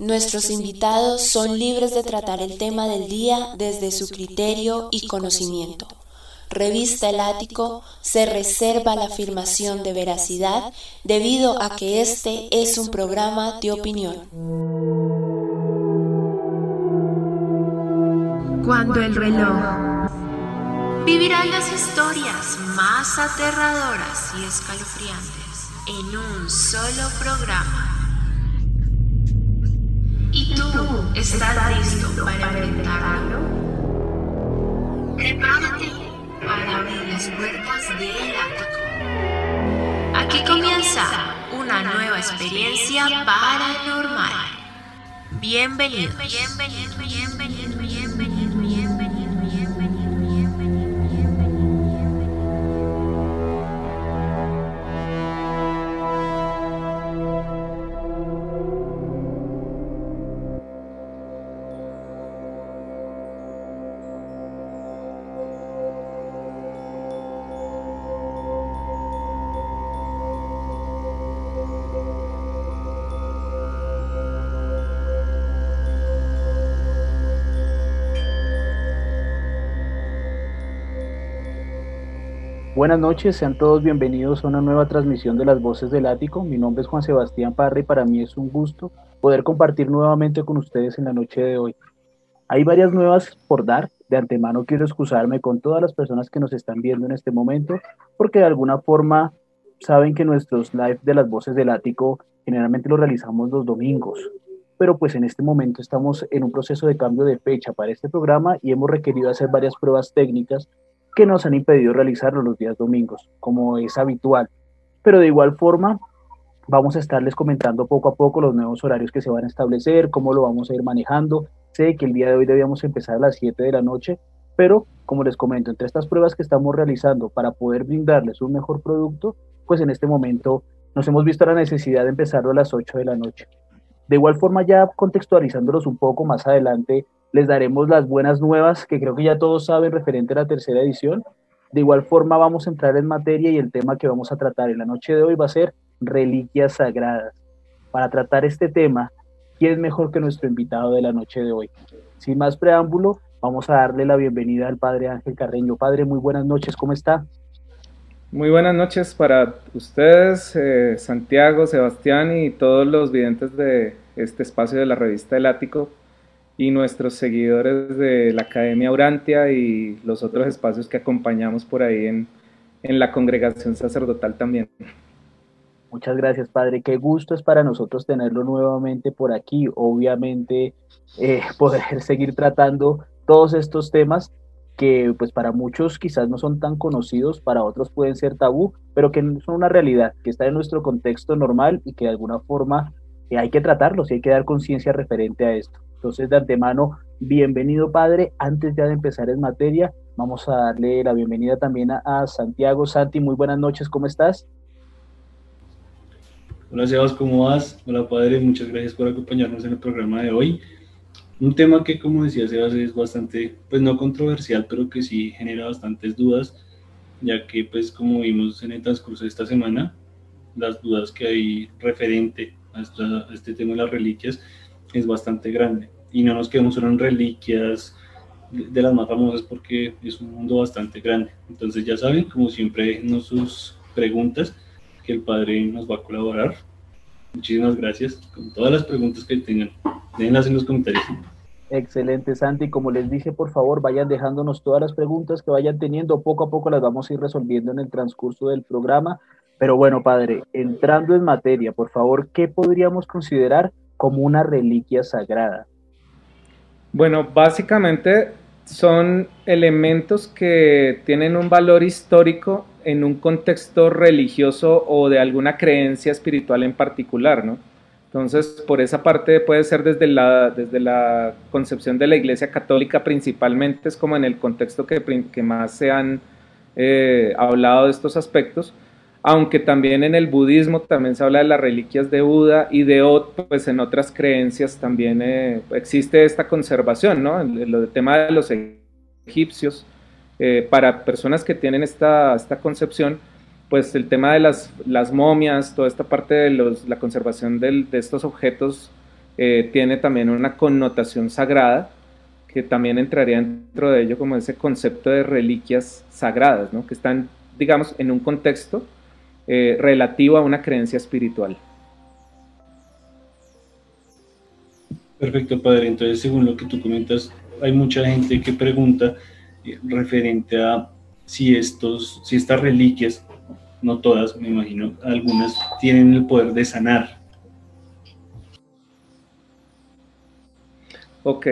Nuestros invitados son libres de tratar el tema del día desde su criterio y conocimiento. Revista El Ático se reserva la afirmación de veracidad debido a que este es un programa de opinión. Cuando el reloj vivirán las historias más aterradoras y escalofriantes en un solo programa. ¿Y tú estás listo para enfrentarlo? Prepárate para abrir las puertas del ático. Aquí comienza una nueva experiencia paranormal. Bienvenidos. Bienvenidos. Bienvenidos. Buenas noches, sean todos bienvenidos a una nueva transmisión de las Voces del Ático. Mi nombre es Juan Sebastián Parra y para mí es un gusto poder compartir nuevamente con ustedes en la noche de hoy. Hay varias nuevas por dar. De antemano quiero excusarme con todas las personas que nos están viendo en este momento porque de alguna forma saben que nuestros live de las Voces del Ático generalmente los realizamos los domingos. Pero pues en este momento estamos en un proceso de cambio de fecha para este programa y hemos requerido hacer varias pruebas técnicas que nos han impedido realizarlo los días domingos, como es habitual. Pero de igual forma, vamos a estarles comentando poco a poco los nuevos horarios que se van a establecer, cómo lo vamos a ir manejando. Sé que el día de hoy debíamos empezar a las 7 de la noche, pero como les comento, entre estas pruebas que estamos realizando para poder brindarles un mejor producto, pues en este momento nos hemos visto la necesidad de empezarlo a las 8 de la noche. De igual forma, ya contextualizándolos un poco más adelante, les daremos las buenas nuevas que creo que ya todos saben referente a la tercera edición. De igual forma vamos a entrar en materia y el tema que vamos a tratar en la noche de hoy va a ser reliquias sagradas. Para tratar este tema, ¿quién es mejor que nuestro invitado de la noche de hoy? Sin más preámbulo, vamos a darle la bienvenida al padre Ángel Carreño. Padre, muy buenas noches, ¿cómo está? Muy buenas noches para ustedes, eh, Santiago, Sebastián y todos los videntes de este espacio de la revista El Ático y nuestros seguidores de la Academia Urantia y los otros espacios que acompañamos por ahí en, en la congregación sacerdotal también. Muchas gracias, Padre. Qué gusto es para nosotros tenerlo nuevamente por aquí. Obviamente, eh, poder seguir tratando todos estos temas que pues para muchos quizás no son tan conocidos, para otros pueden ser tabú, pero que son una realidad, que está en nuestro contexto normal y que de alguna forma eh, hay que tratarlos y hay que dar conciencia referente a esto. Entonces, de antemano, bienvenido Padre. Antes ya de empezar en materia, vamos a darle la bienvenida también a, Santiago. Santi, muy buenas noches, ¿cómo estás? Hola Sebas, ¿cómo vas? Hola Padre, muchas gracias por acompañarnos en el programa de hoy. Un tema que, como decía Sebas, es bastante, pues no controversial, pero que sí genera bastantes dudas, ya que, pues como vimos en el transcurso de esta semana, las dudas que hay referente a, a este tema de las reliquias es bastante grande y no nos quedamos solo en reliquias de las más famosas porque es un mundo bastante grande. Entonces ya saben, como siempre, déjenos sus preguntas que el padre nos va a colaborar. Muchísimas gracias. Con todas las preguntas que tengan, déjenlas en los comentarios. Excelente, Santi. Como les dije, por favor, vayan dejándonos todas las preguntas que vayan teniendo. Poco a poco las vamos a ir resolviendo en el transcurso del programa. Pero bueno, padre, entrando en materia, por favor, ¿qué podríamos considerar como una reliquia sagrada? Bueno, básicamente son elementos que tienen un valor histórico en un contexto religioso o de alguna creencia espiritual en particular, ¿no? Entonces, por esa parte puede ser desde la, desde la concepción de la Iglesia Católica principalmente, es como en el contexto que, más se han eh, hablado de estos aspectos, aunque también en el budismo también se habla de las reliquias de Buda y de pues en otras creencias también eh, existe esta conservación, ¿no? El, tema de los egipcios, eh, para personas que tienen esta, esta concepción, pues el tema de las, las momias, toda esta parte de los, la conservación de estos objetos eh, tiene también una connotación sagrada, que también entraría dentro de ello como ese concepto de reliquias sagradas, ¿no? que están, digamos, en un contexto eh, relativo a una creencia espiritual. Perfecto, padre. Entonces, según lo que tú comentas, hay mucha gente que pregunta eh, referente a si estos, si estas reliquias, no todas, me imagino, algunas tienen el poder de sanar. Ok,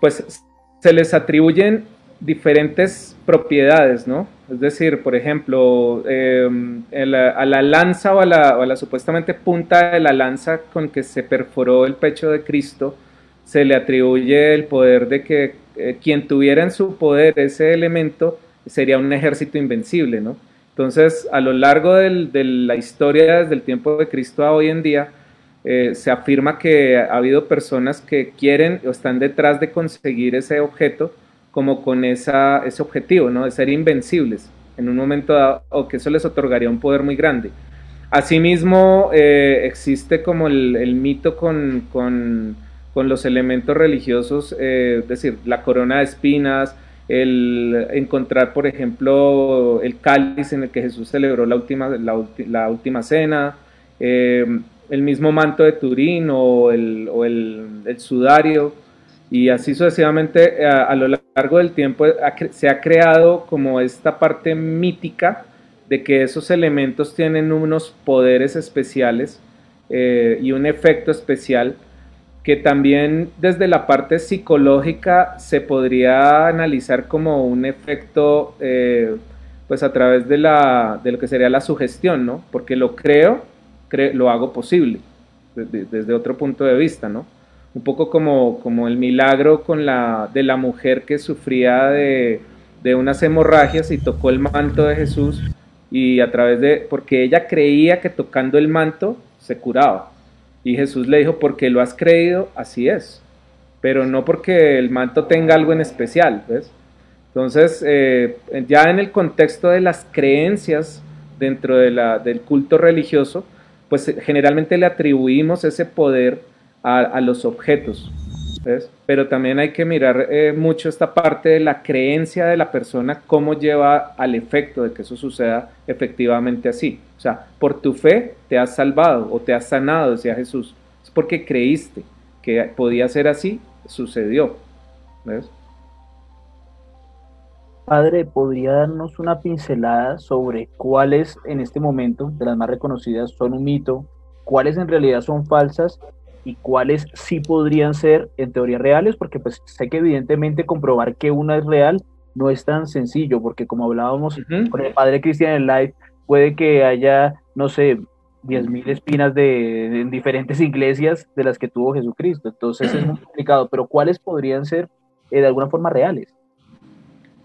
pues se les atribuyen diferentes propiedades, ¿no? Es decir, por ejemplo, em, a la lanza o a la, supuestamente punta de la lanza con que se perforó el pecho de Cristo, se le atribuye el poder de que eh, quien tuviera en su poder ese elemento sería un ejército invencible, ¿no? Entonces, a lo largo de la historia desde el tiempo de Cristo a hoy en día, eh, se afirma que ha habido personas que quieren o están detrás de conseguir ese objeto como con esa, ese objetivo, ¿no? De ser invencibles en un momento dado, o que eso les otorgaría un poder muy grande. Asimismo, eh, existe como el, mito con, con, con, los elementos religiosos, eh, es decir, la corona de espinas, el encontrar, por ejemplo, el cáliz en el que Jesús celebró la última, la, última cena, el mismo manto de Turín o el, o el, sudario, y así sucesivamente eh, a, lo largo del tiempo se ha creado como esta parte mítica de que esos elementos tienen unos poderes especiales eh, y un efecto especial que también desde la parte psicológica se podría analizar como un efecto eh, pues a través de, la, de lo que sería la sugestión, ¿no? Porque lo creo lo hago posible, desde, otro punto de vista, ¿no? Un poco como, como el milagro con la, de la mujer que sufría de, de unas hemorragias y tocó el manto de Jesús y a través de, porque ella creía que tocando el manto se curaba. Y Jesús le dijo, porque lo has creído, así es, pero no porque el manto tenga algo en especial, ¿ves? Entonces, eh, ya en el contexto de las creencias dentro de la, del culto religioso, pues eh, generalmente le atribuimos ese poder a, los objetos. Pero también hay que mirar eh, mucho esta parte de la creencia de la persona, cómo lleva al efecto de que eso suceda efectivamente así. O sea, por tu fe te has salvado o te has sanado, decía Jesús. Es porque creíste que podía ser así, sucedió. ¿Ves? Padre, ¿podría darnos una pincelada sobre cuáles en este momento, de las más reconocidas, son un mito, cuáles en realidad son falsas y cuáles sí podrían ser en teoría reales? Porque pues sé que evidentemente comprobar que una es real no es tan sencillo, porque como hablábamos con el Padre Cristian en live, puede que haya, no sé, 10.000 espinas de, en diferentes iglesias de las que tuvo Jesucristo. Entonces es muy complicado, pero ¿cuáles podrían ser eh, de alguna forma reales?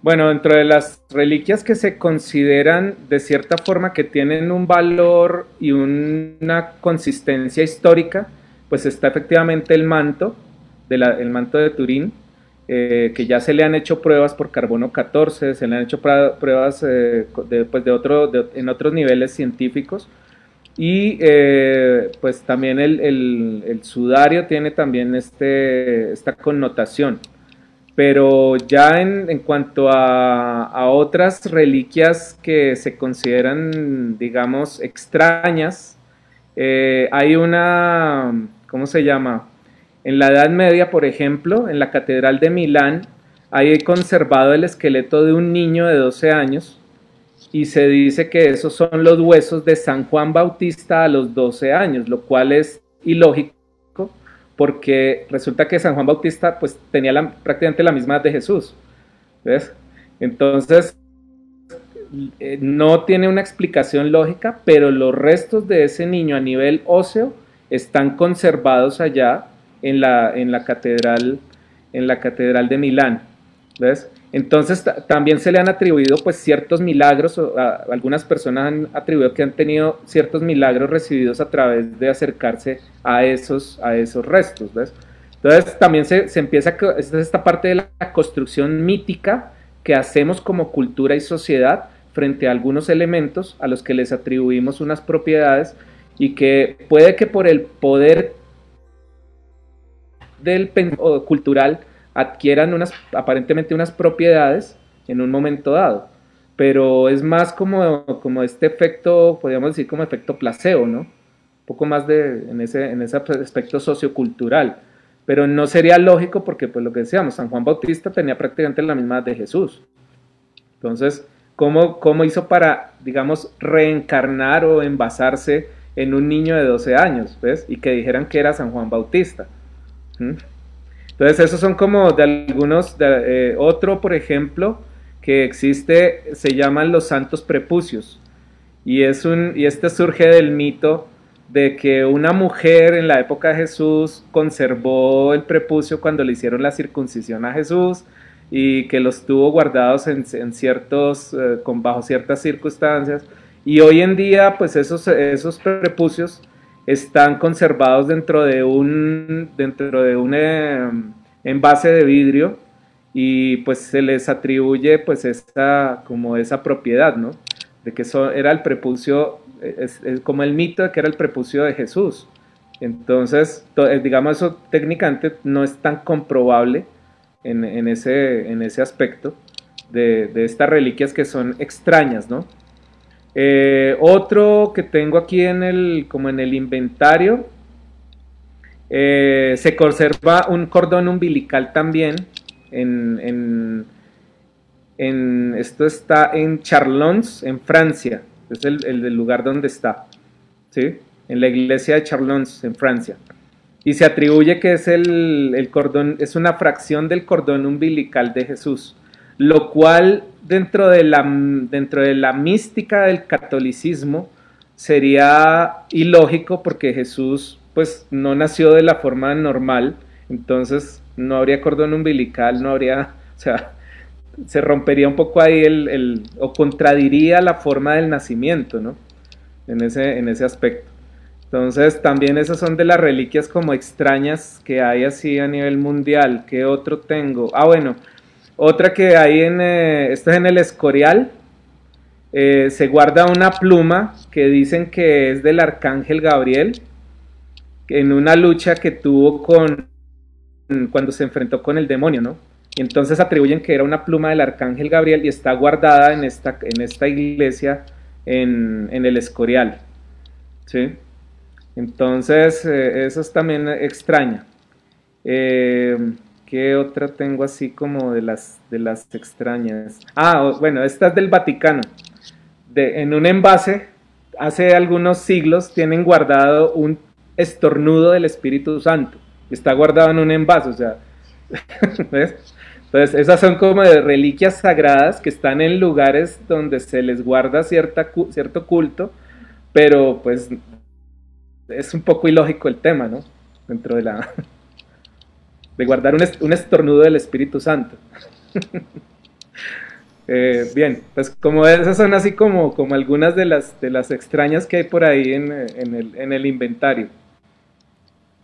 Bueno, dentro de las reliquias que se consideran de cierta forma que tienen un valor y una consistencia histórica, pues está efectivamente el manto, de el manto de Turín, eh, que ya se le han hecho pruebas por carbono 14, se le han hecho pruebas eh, pues de otro, en otros niveles científicos. Y eh, pues también el, el, sudario tiene también este, esta connotación. Pero ya en, cuanto a, otras reliquias que se consideran, digamos, extrañas, hay una, ¿cómo se llama? En la Edad Media, por ejemplo, en la Catedral de Milán, hay conservado el esqueleto de un niño de 12 años y se dice que esos son los huesos de San Juan Bautista a los 12 años, lo cual es ilógico porque resulta que San Juan Bautista pues tenía prácticamente la misma edad de Jesús. ¿ves? Entonces, eh, no tiene una explicación lógica, pero los restos de ese niño a nivel óseo están conservados allá en la, en la catedral en la catedral de Milán. ¿ves? Entonces también se le han atribuido pues ciertos milagros, algunas personas han atribuido que han tenido ciertos milagros recibidos a través de acercarse a esos, a esos restos, ¿ves? Entonces también se, se empieza, es esta parte de la construcción mítica que hacemos como cultura y sociedad frente a algunos elementos a los que les atribuimos unas propiedades y que puede que por el poder del cultural adquieran unas, aparentemente unas propiedades en un momento dado. Pero es más como, como este efecto, podríamos decir como efecto placebo, ¿no? Un poco más de, en, ese, en ese aspecto sociocultural. Pero no sería lógico porque, pues lo que decíamos, San Juan Bautista tenía prácticamente la misma de Jesús. Entonces, ¿cómo, cómo hizo para, digamos, reencarnar o envasarse en un niño de 12 años, ¿ves? Y que dijeran que era San Juan Bautista. ¿Mm? Entonces, esos son como de algunos, de, eh, otro, por ejemplo, que existe, se llaman los santos prepucios. Y, es un, y este surge del mito de que una mujer en la época de Jesús conservó el prepucio cuando le hicieron la circuncisión a Jesús y que los tuvo guardados en, ciertos, eh, con, bajo ciertas circunstancias. Y hoy en día, pues esos, esos prepucios están conservados dentro de un, dentro de un eh, envase de vidrio y pues se les atribuye pues esa, como esa propiedad, ¿no? De que eso era el prepucio, es, como el mito de que era el prepucio de Jesús. Entonces, eh, digamos, eso técnicamente no es tan comprobable en, en, ese, en ese aspecto de, de, estas reliquias que son extrañas, ¿no? Eh, otro que tengo aquí en el, como en el inventario, eh, se conserva un cordón umbilical también. Esto está en Charlons, en Francia. Es el, lugar donde está. ¿sí? En la iglesia de Charlons, en Francia. Y se atribuye que es el cordón, es una fracción del cordón umbilical de Jesús lo cual dentro de la, dentro de la mística del catolicismo sería ilógico porque Jesús pues no nació de la forma normal, entonces no habría cordón umbilical, no habría, o sea, se rompería un poco ahí el, o contradiría la forma del nacimiento, ¿no? En ese, en ese aspecto. Entonces, también esas son de las reliquias como extrañas que hay así a nivel mundial. ¿Qué otro tengo? Ah, bueno, otra que hay en, eh, esto es en el Escorial, eh, se guarda una pluma que dicen que es del arcángel Gabriel, en una lucha que tuvo con, cuando se enfrentó con el demonio, ¿no? Y entonces atribuyen que era una pluma del arcángel Gabriel y está guardada en esta, en esta iglesia en, el Escorial, ¿sí? Entonces, eh, eso es también extraña. ¿Qué otra tengo así como de las, de las extrañas? Ah, bueno, esta es del Vaticano. De, en un envase, hace algunos siglos, tienen guardado un estornudo del Espíritu Santo. Está guardado en un envase, o sea. Entonces, esas son como de reliquias sagradas que están en lugares donde se les guarda cierta, cierto culto, pero pues es un poco ilógico el tema, ¿no? Dentro de la de guardar un, estornudo del Espíritu Santo. Eh, bien, pues como esas son así como, como algunas de las, de las extrañas que hay por ahí en, el, inventario.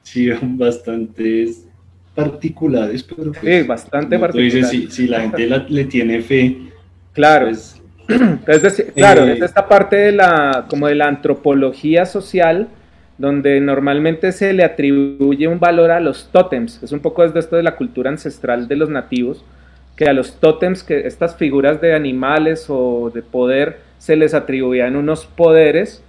Sí, bastantes particulares, pero pues, sí, bastante particulares. si, la gente le tiene fe, claro. Pues, Entonces, claro, eh, es esta parte de la, como de la antropología social donde normalmente se le atribuye un valor a los tótems. Es un poco desde esto de la cultura ancestral de los nativos, que a los tótems, que estas figuras de animales o de poder, se les atribuían unos poderes,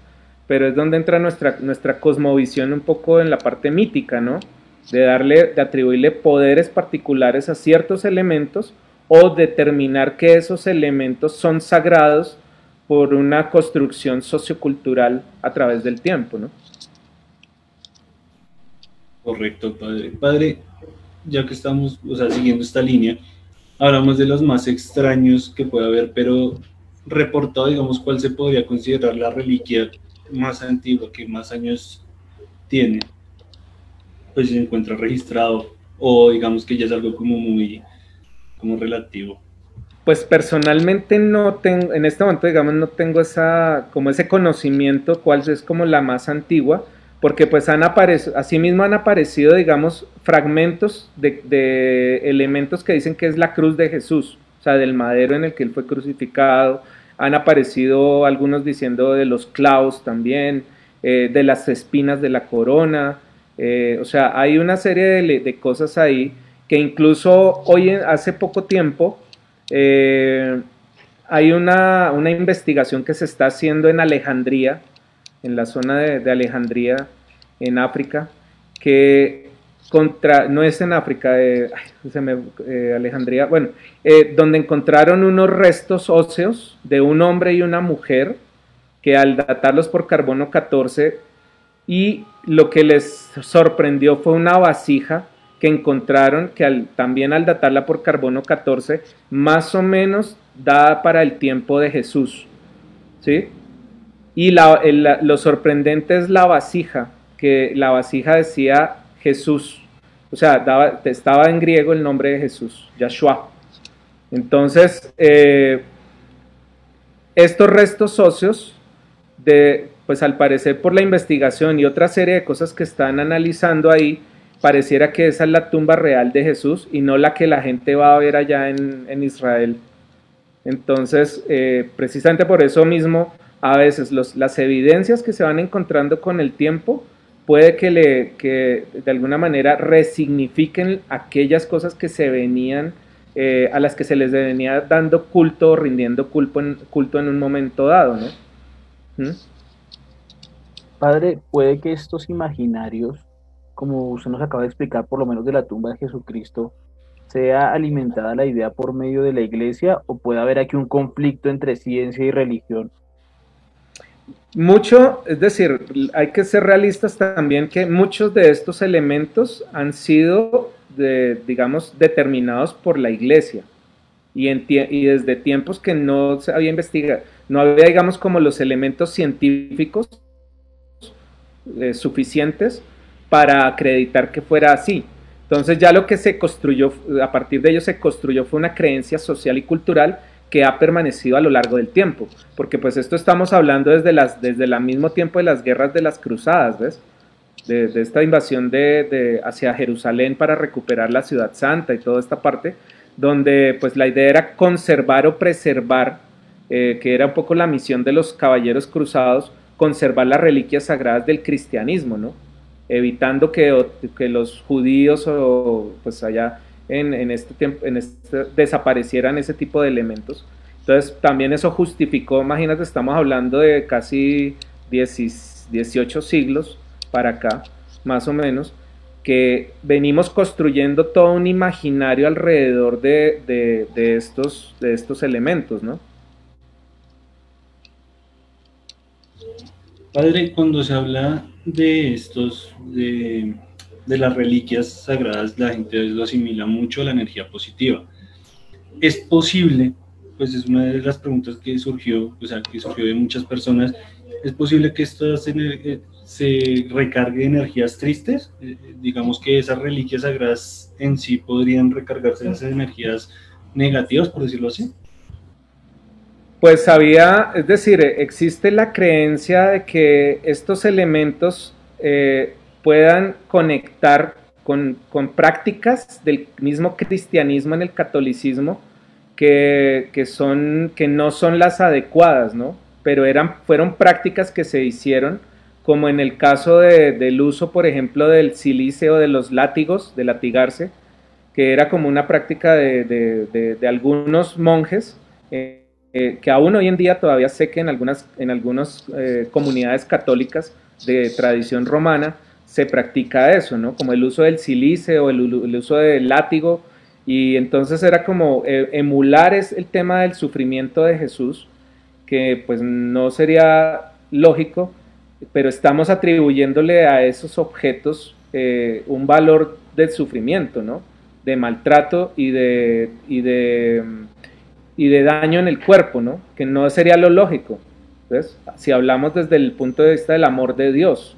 pero es donde entra nuestra, nuestra cosmovisión un poco en la parte mítica, ¿no? De darle, de atribuirle poderes particulares a ciertos elementos o determinar que esos elementos son sagrados por una construcción sociocultural a través del tiempo, ¿no? Correcto, padre. Padre, ya que estamos o sea, siguiendo esta línea, hablamos de los más extraños que puede haber, pero reportado, digamos, cuál se podría considerar la reliquia más antigua, que más años tiene, pues se encuentra registrado, o digamos que ya es algo como muy como relativo. Pues personalmente no tengo, en este momento digamos no tengo esa, como ese conocimiento cuál es como la más antigua, porque pues han aparecido, asimismo han aparecido, digamos, fragmentos de, elementos que dicen que es la cruz de Jesús, o sea, del madero en el que él fue crucificado, han aparecido algunos diciendo de los clavos también, eh, de las espinas de la corona, o sea, hay una serie de, cosas ahí que incluso hoy, hace poco tiempo, hay una, una, investigación que se está haciendo en Alejandría, en la zona de, Alejandría, en África, que contra, no es en África, eh, eh, Alejandría, bueno, eh, donde encontraron unos restos óseos de un hombre y una mujer que al datarlos por carbono 14 y lo que les sorprendió fue una vasija que encontraron que también al datarla por carbono 14 más o menos da para el tiempo de Jesús, ¿sí? Y lo sorprendente es la vasija, que la vasija decía Jesús, o sea, estaba en griego el nombre de Jesús, Yahshua. Entonces, eh, estos restos socios, de, pues al parecer por la investigación y otra serie de cosas que están analizando ahí, pareciera que esa es la tumba real de Jesús y no la que la gente va a ver allá en, Israel. Entonces, eh, precisamente por eso mismo, a veces las evidencias que se van encontrando con el tiempo, puede que, le, que de alguna manera resignifiquen aquellas cosas que se venían, eh, a las que se les venía dando culto o rindiendo culto en, culto en un momento dado, ¿no? ¿Mm? Padre, puede que estos imaginarios, como usted nos acaba de explicar, por lo menos de la tumba de Jesucristo, sea alimentada la idea por medio de la iglesia o puede haber aquí un conflicto entre ciencia y religión mucho, es decir, hay que ser realistas también que muchos de estos elementos han sido, digamos, determinados por la iglesia y, desde tiempos que no se había investigado, no había, digamos, como los elementos científicos eh, suficientes para acreditar que fuera así. Entonces ya lo que se construyó, a partir de ello se construyó fue una creencia social y cultural que ha permanecido a lo largo del tiempo, porque pues esto estamos hablando desde, las, desde el mismo tiempo de las guerras de las cruzadas, ¿ves? De, esta invasión de, hacia Jerusalén para recuperar la ciudad santa y toda esta parte, donde pues la idea era conservar o preservar, eh, que era un poco la misión de los caballeros cruzados, conservar las reliquias sagradas del cristianismo, ¿no? Evitando que, que los judíos o pues allá en, este tiempo, en este, desaparecieran ese tipo de elementos. Entonces también eso justificó, imagínate, estamos hablando de casi 18 siglos para acá, más o menos, que venimos construyendo todo un imaginario alrededor de, estos, de estos elementos, ¿no? Padre, cuando se habla de estos, de, de las reliquias sagradas la gente lo asimila mucho a la energía positiva. ¿Es posible? Pues es una de las preguntas que surgió, o que surgió de muchas personas. ¿Es posible que estas eh, se recargue energías tristes? Eh, digamos que esas reliquias sagradas en sí podrían recargarse de esas energías negativas, por decirlo así. Pues había, es decir, existe la creencia de que estos elementos eh, puedan conectar con, prácticas del mismo cristianismo en el catolicismo que, son, que no son las adecuadas, ¿no? Pero eran, fueron prácticas que se hicieron, como en el caso del uso, por ejemplo, del o de los látigos, de latigarse, que era como una práctica de, algunos monjes, eh, eh, que aún hoy en día todavía sé que en algunas, en algunas eh, comunidades católicas de tradición romana, se practica eso, ¿no? Como el uso del silice o el, uso del látigo. Y entonces era como eh, emular es el tema del sufrimiento de Jesús, que pues no sería lógico, pero estamos atribuyéndole a esos objetos eh, un valor del sufrimiento, ¿no? De maltrato y de, y de, y de daño en el cuerpo, ¿no? Que no sería lo lógico. Si hablamos desde el punto de vista del amor de Dios,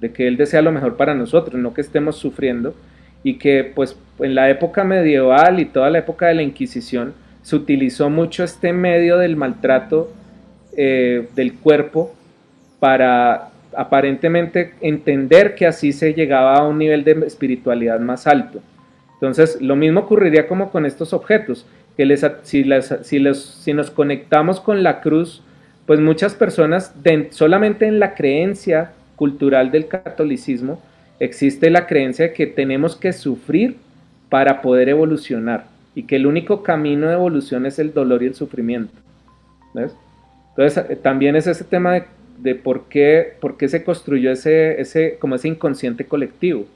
de que Él desea lo mejor para nosotros, no que estemos sufriendo, y que pues en la época medieval y toda la época de la Inquisición se utilizó mucho este medio del maltrato eh, del cuerpo para aparentemente entender que así se llegaba a un nivel de espiritualidad más alto. Entonces, lo mismo ocurriría como con estos objetos, que les, si, si, si nos conectamos con la cruz, pues muchas personas solamente en la creencia cultural del catolicismo, existe la creencia de que tenemos que sufrir para poder evolucionar y que el único camino de evolución es el dolor y el sufrimiento. Entonces, eh, también es ese tema de, por, qué, por qué se construyó ese, ese, como ese inconsciente colectivo,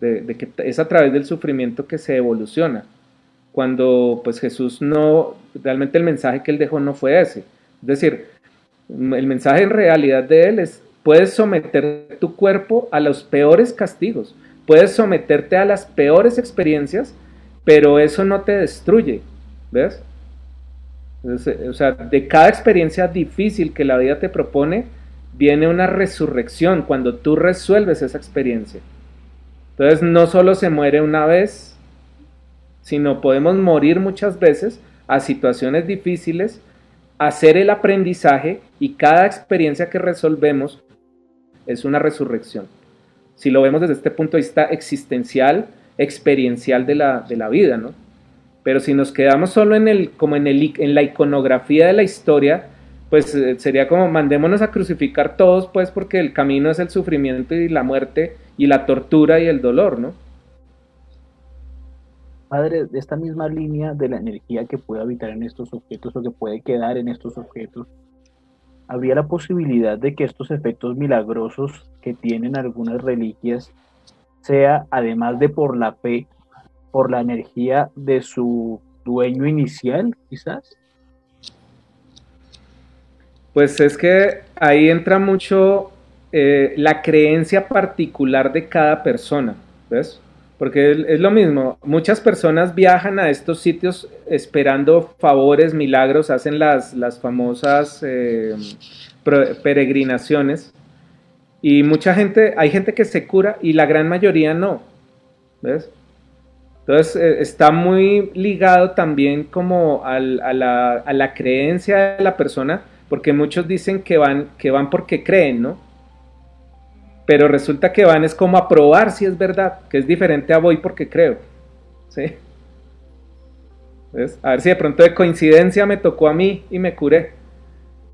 de, de, que es a través del sufrimiento que se evoluciona. Cuando pues Jesús no, realmente el mensaje que él dejó no fue ese. Es decir, el mensaje en realidad de él es, puedes someter tu cuerpo a los peores castigos, puedes someterte a las peores experiencias, pero eso no te destruye, ¿ves? o sea, de cada experiencia difícil que la vida te propone, viene una resurrección cuando tú resuelves esa experiencia. Entonces no solo se muere una vez, sino podemos morir muchas veces a situaciones difíciles, hacer el aprendizaje y cada experiencia que resolvemos es una resurrección. Si lo vemos desde este punto de vista existencial, experiencial de la, de la vida, ¿no? Pero si nos quedamos solo en, el, como en, el, en la iconografía de la historia, pues eh, sería como mandémonos a crucificar todos, pues porque el camino es el sufrimiento y la muerte y la tortura y el dolor, ¿no? Padre, de esta misma línea de la energía que puede habitar en estos objetos o que puede quedar en estos objetos, habría la posibilidad de que estos efectos milagrosos que tienen algunas reliquias sea, además de por la fe, por la energía de su dueño inicial, quizás? Pues es que ahí entra mucho eh, la creencia particular de cada persona, ¿ves? Porque es lo mismo, muchas personas viajan a estos sitios esperando favores, milagros, hacen las, las famosas eh, peregrinaciones y mucha gente, hay gente que se cura y la gran mayoría no, ¿ves? Entonces eh, está muy ligado también como a, la, creencia de la persona, porque muchos dicen que van, que van porque creen, ¿no? Pero resulta que van es como a probar si es verdad, que es diferente a voy porque creo. ¿Sí? A ver si de pronto de coincidencia me tocó a mí y me curé,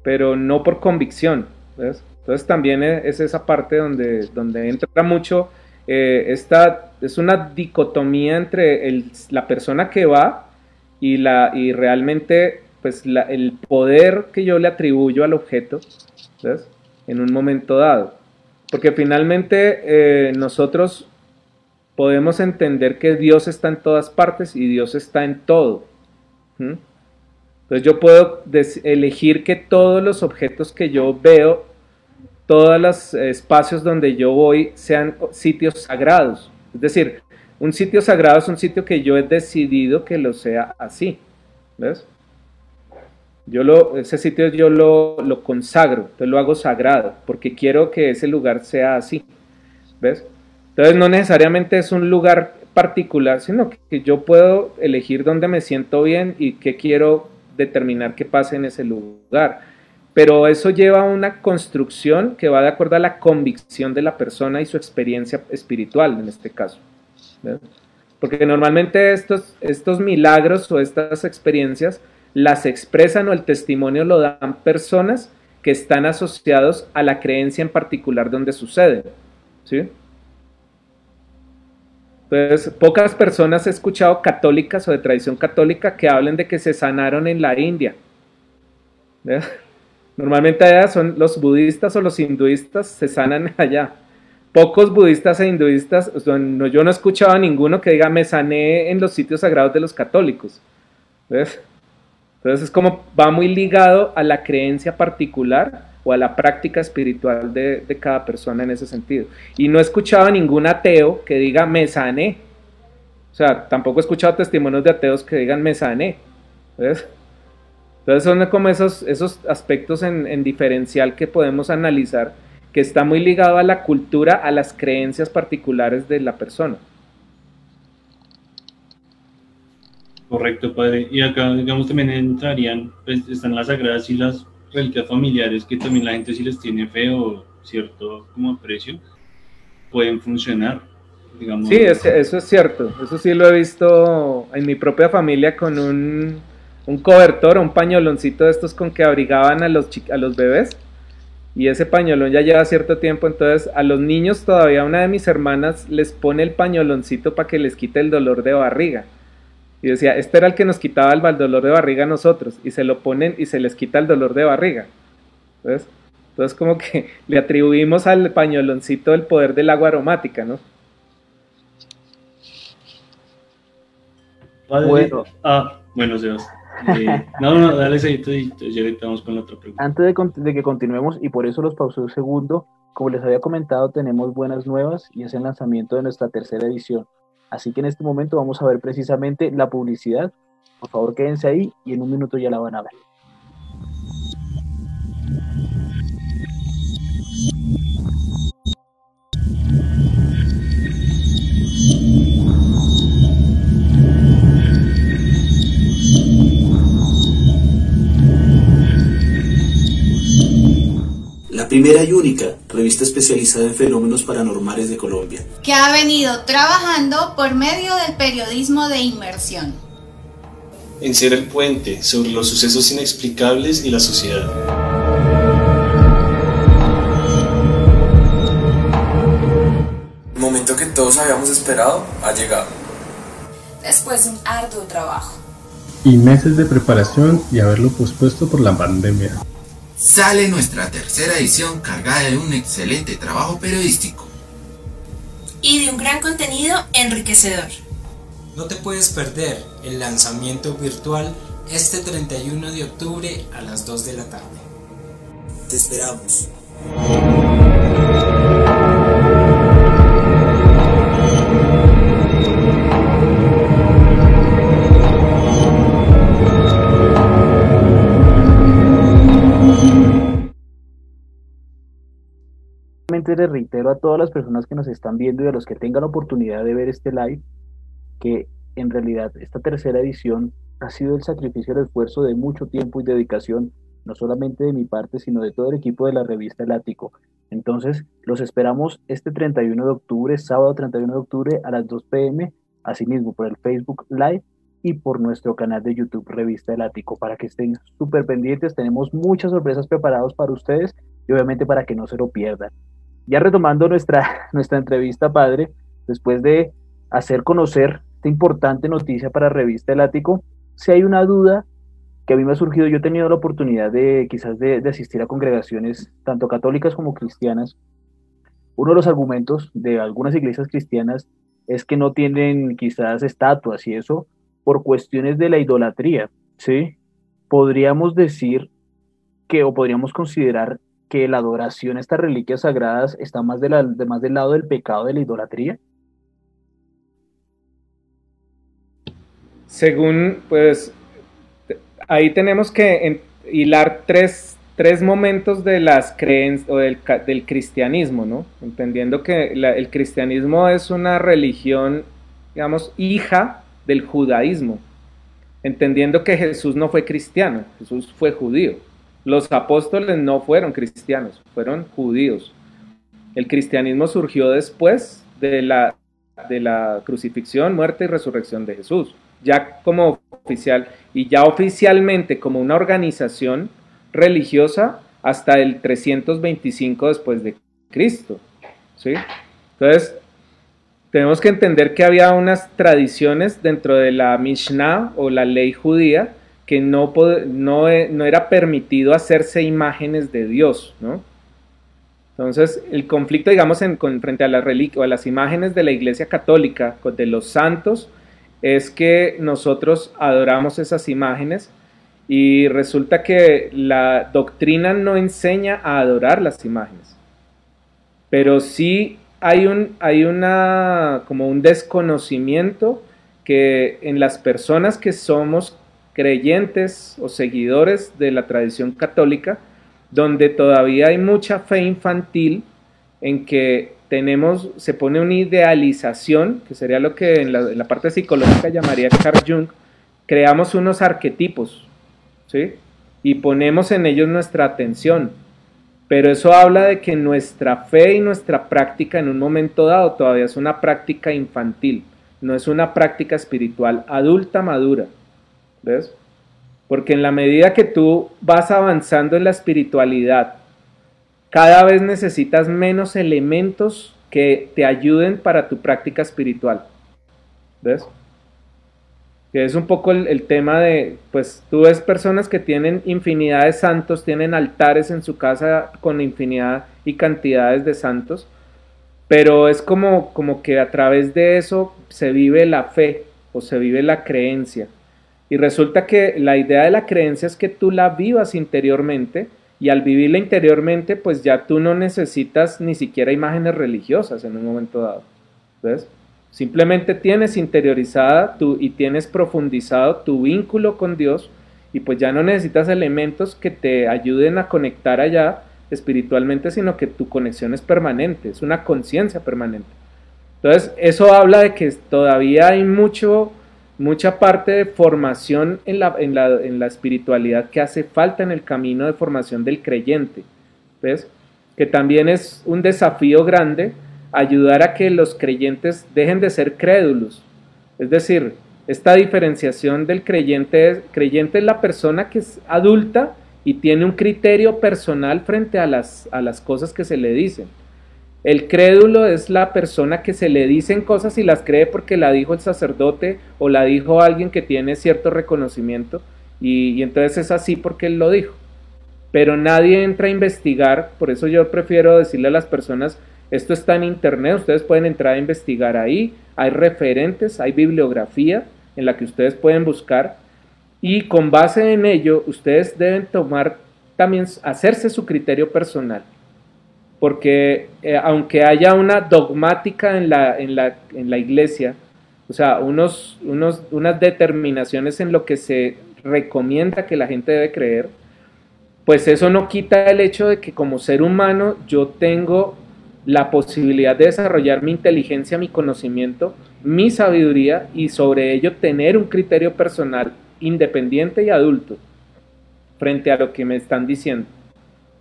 pero no por convicción. Entonces también es esa parte donde, donde entra mucho eh, esta es una dicotomía entre la persona que va y, la, y realmente pues el poder que yo le atribuyo al objeto en un momento dado. Porque finalmente eh, nosotros podemos entender que Dios está en todas partes y Dios está en todo. Entonces yo puedo elegir que todos los objetos que yo veo todos los espacios donde yo voy sean sitios sagrados. Es decir, un sitio sagrado es un sitio que yo he decidido que lo sea así. ¿Ves? Yo lo, ese sitio yo lo, lo consagro, entonces lo hago sagrado, porque quiero que ese lugar sea así. ¿Ves? Entonces no necesariamente es un lugar particular, sino que yo puedo elegir dónde me siento bien y qué quiero determinar que pase en ese lugar pero eso lleva a una construcción que va de acuerdo a la convicción de la persona y su experiencia espiritual en este caso. Porque normalmente estos, estos milagros o estas experiencias las expresan o el testimonio lo dan personas que están asociados a la creencia en particular donde sucede. ¿sí? Entonces, pocas personas he escuchado católicas o de tradición católica que hablen de que se sanaron en la India. Normalmente allá son los budistas o los hinduistas se sanan allá. Pocos budistas e hinduistas, yo no he escuchado a ninguno que diga me sané en los sitios sagrados de los católicos. ¿Ves? Entonces es como va muy ligado a la creencia particular o a la práctica espiritual de, cada persona en ese sentido. Y no he escuchado a ningún ateo que diga me sané. O sea, tampoco he escuchado testimonios de ateos que digan me sané. ¿Ves? Entonces son como esos, esos aspectos en, diferencial que podemos analizar que está muy ligado a la cultura, a las creencias particulares de la persona. Correcto, padre. Y acá, digamos, también entrarían, pues, están las sagradas y las reliquias familiares que también la gente si les tiene fe o cierto como aprecio, pueden funcionar. Digamos. Sí, eso es cierto. Eso sí lo he visto en mi propia familia con un un cobertor, un pañoloncito de estos con que abrigaban a los, a los bebés. y ese pañolón ya lleva cierto tiempo, entonces a los niños todavía una de mis hermanas les pone el pañoloncito para que les quite el dolor de barriga. Y decía, este era el que nos quitaba el dolor de barriga a nosotros, y se lo ponen y se les quita el dolor de barriga. Entonces, entonces como que le atribuimos al pañoloncito el poder del agua aromática, ¿no? Bueno. Ah, bueno, Sebas. Eh, no, no, dale seguito y ya vamos con la otra pregunta. Antes de, que continuemos, y por eso los pausé un segundo, como les había comentado, tenemos buenas nuevas y es el lanzamiento de nuestra tercera edición. Así que en este momento vamos a ver precisamente la publicidad. Por favor, quédense ahí y en un minuto ya la van a ver. Primera y única revista especializada en fenómenos paranormales de Colombia, que ha venido trabajando por medio del periodismo de inmersión. En ser el puente sobre los sucesos inexplicables y la sociedad. El momento que todos habíamos esperado ha llegado. Después de un arduo trabajo. Y meses de preparación y haberlo pospuesto por la pandemia sale nuestra tercera edición cargada de un excelente trabajo periodístico. Y de un gran contenido enriquecedor. No te puedes perder el lanzamiento virtual este 31 de octubre a las 2 de la tarde. Te esperamos. Reitero a todas las personas que nos están viendo y a los que tengan la oportunidad de ver este live que en realidad esta tercera edición ha sido el sacrificio el esfuerzo de mucho tiempo y dedicación, no solamente de mi parte, sino de todo el equipo de la revista El Ático. Entonces, los esperamos este 31 de octubre, sábado 31 de octubre a las 2 pm, asimismo por el Facebook Live y por nuestro canal de YouTube Revista El Ático, para que estén súper pendientes. Tenemos muchas sorpresas preparadas para ustedes y obviamente para que no se lo pierdan ya retomando nuestra, nuestra entrevista, padre, después de hacer conocer esta importante noticia para Revista El Ático, si hay una duda que a mí me ha surgido, yo he tenido la oportunidad de quizás de, asistir a congregaciones tanto católicas como cristianas. Uno de los argumentos de algunas iglesias cristianas es que no tienen quizás estatuas y eso por cuestiones de la idolatría, ¿sí? Podríamos decir que o podríamos considerar que la adoración a estas reliquias sagradas está más, de la, más del lado del pecado de la idolatría? Según, pues, ahí tenemos que hilar tres, tres momentos de las creencias o del, del, cristianismo, ¿no? Entendiendo que el cristianismo es una religión, digamos, hija del judaísmo, entendiendo que Jesús no fue cristiano, Jesús fue judío. Los apóstoles no fueron cristianos, fueron judíos. El cristianismo surgió después de la, de la crucifixión, muerte y resurrección de Jesús, ya como oficial y ya oficialmente como una organización religiosa hasta el 325 después de Cristo. ¿sí? Entonces, tenemos que entender que había unas tradiciones dentro de la Mishnah o la ley judía que no, no, no, era permitido hacerse imágenes de Dios, ¿no? Entonces, el conflicto, digamos, en, frente a, la a las imágenes de la Iglesia Católica, de los santos, es que nosotros adoramos esas imágenes y resulta que la doctrina no enseña a adorar las imágenes, pero sí hay un, hay una, como un desconocimiento que en las personas que somos creyentes o seguidores de la tradición católica, donde todavía hay mucha fe infantil en que tenemos, se pone una idealización, que sería lo que en la, parte psicológica llamaría Carl Jung, creamos unos arquetipos, ¿sí? Y ponemos en ellos nuestra atención. Pero eso habla de que nuestra fe y nuestra práctica en un momento dado todavía es una práctica infantil, no es una práctica espiritual adulta madura. ¿Ves? Porque en la medida que tú vas avanzando en la espiritualidad cada vez necesitas menos elementos que te ayuden para tu práctica espiritual. ¿Ves? Que es un poco el, tema de, pues tú ves personas que tienen infinidad de santos, tienen altares en su casa con infinidad y cantidades de santos, pero es como, como que a través de eso se vive la fe o se vive la creencia. Y resulta que la idea de la creencia es que tú la vivas interiormente y al vivirla interiormente, pues ya tú no necesitas ni siquiera imágenes religiosas en un momento dado. ¿Ves? Simplemente tienes interiorizada tu, y tienes profundizado tu vínculo con Dios y pues ya no necesitas elementos que te ayuden a conectar allá espiritualmente, sino que tu conexión es permanente, es una conciencia permanente. Entonces, eso habla de que todavía hay mucho, mucha parte de formación en la, en, la, en la espiritualidad que hace falta en el camino de formación del creyente. ¿Ves? Que también es un desafío grande ayudar a que los creyentes dejen de ser crédulos. Es decir, esta diferenciación del creyente es, creyente es la persona que es adulta y tiene un criterio personal frente a las, a las cosas que se le dicen. El crédulo es la persona que se le dicen cosas y las cree porque la dijo el sacerdote o la dijo alguien que tiene cierto reconocimiento y, entonces es así porque él lo dijo. Pero nadie entra a investigar, por eso yo prefiero decirle a las personas, esto está en internet, ustedes pueden entrar a investigar ahí, hay referentes, hay bibliografía en la que ustedes pueden buscar y con base en ello ustedes deben tomar también, hacerse su criterio personal. Porque eh, aunque haya una dogmática en la, en la, en la iglesia, o sea, unos, unos, unas determinaciones en lo que se recomienda que la gente debe creer, pues eso no quita el hecho de que como ser humano yo tengo la posibilidad de desarrollar mi inteligencia, mi conocimiento, mi sabiduría y sobre ello tener un criterio personal independiente y adulto frente a lo que me están diciendo.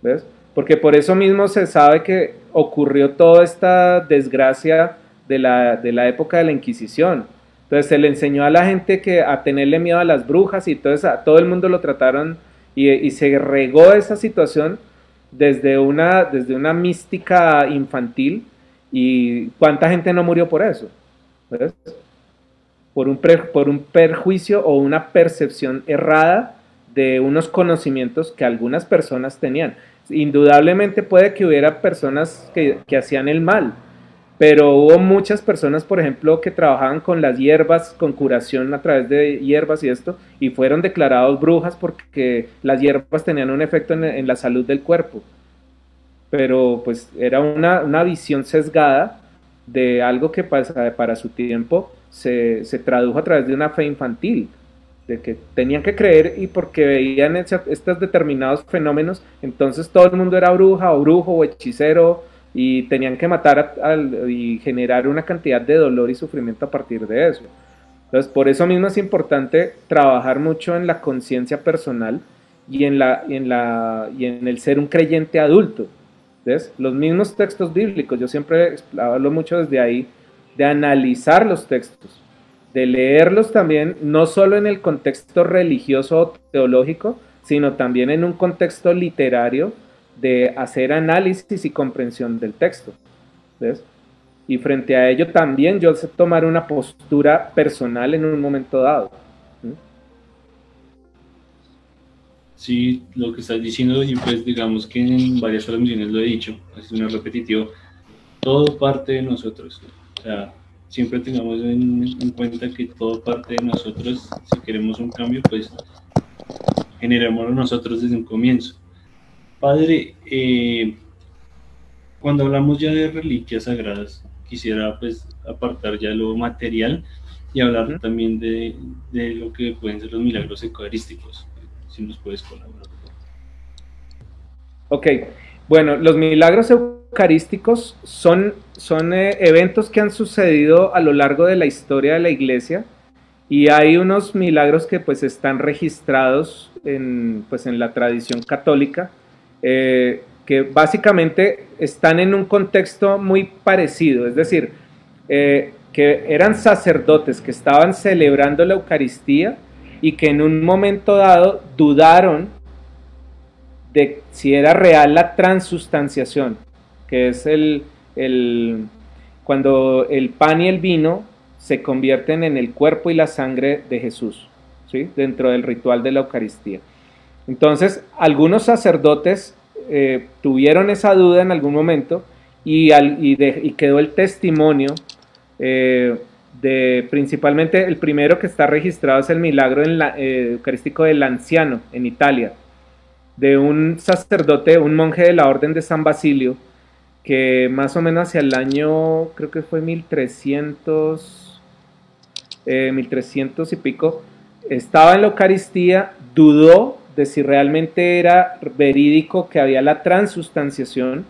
¿Ves? Porque por eso mismo se sabe que ocurrió toda esta desgracia de la, de la época de la Inquisición. Entonces se le enseñó a la gente que a tenerle miedo a las brujas y todo, a todo el mundo lo trataron y, se regó esa situación desde una, desde una mística infantil y cuánta gente no murió por eso. Por, un por un perjuicio o una percepción errada de unos conocimientos que algunas personas tenían. Indudablemente puede que hubiera personas que, que hacían el mal, pero hubo muchas personas, por ejemplo, que trabajaban con las hierbas, con curación a través de hierbas y esto, y fueron declarados brujas porque las hierbas tenían un efecto en, la salud del cuerpo. Pero pues era una, visión sesgada de algo que para, para su tiempo se, tradujo a través de una fe infantil, de que tenían que creer y porque veían estos determinados fenómenos, entonces todo el mundo era bruja o brujo o hechicero y tenían que matar y generar una cantidad de dolor y sufrimiento a partir de eso. Entonces, por eso mismo es importante trabajar mucho en la conciencia personal y en, la, en la, y en el ser un creyente adulto. ¿Ves? Los mismos textos bíblicos, yo siempre hablo mucho desde ahí, de analizar los textos, de leerlos también, no solo en el contexto religioso o teológico, sino también en un contexto literario de hacer análisis y comprensión del texto. ¿ves? Y frente a ello también yo sé tomar una postura personal en un momento dado. Sí, lo que estás diciendo, y pues digamos que en varias transmisiones lo he dicho, es una repetitivo, todo parte de nosotros. O sea, siempre tengamos en, en, cuenta que todo parte de nosotros. Si queremos un cambio, pues generémoslo nosotros desde un comienzo. Padre, eh, cuando hablamos ya de reliquias sagradas, quisiera pues apartar ya lo material y hablar también de, lo que pueden ser los milagros eucarísticos, si nos puedes colaborar. Ok, bueno, los milagros eucarísticos son, son eh, eventos que han sucedido a lo largo de la historia de la iglesia y hay unos milagros que pues están registrados en, pues, en la tradición católica eh, que básicamente están en un contexto muy parecido, es decir, eh, que eran sacerdotes que estaban celebrando la Eucaristía y que en un momento dado dudaron de si era real la transustanciación, que es el, cuando el pan y el vino se convierten en el cuerpo y la sangre de Jesús, ¿sí? dentro del ritual de la Eucaristía. Entonces, algunos sacerdotes eh, tuvieron esa duda en algún momento y, quedó el testimonio eh, de principalmente el primero que está registrado es el milagro eh, eucarístico del anciano en Italia, de un sacerdote, un monje de la orden de San Basilio, que más o menos hacia el año, creo que fue 1300, 1300 y pico, estaba en la Eucaristía, dudó de si realmente era verídico que había la transustanciación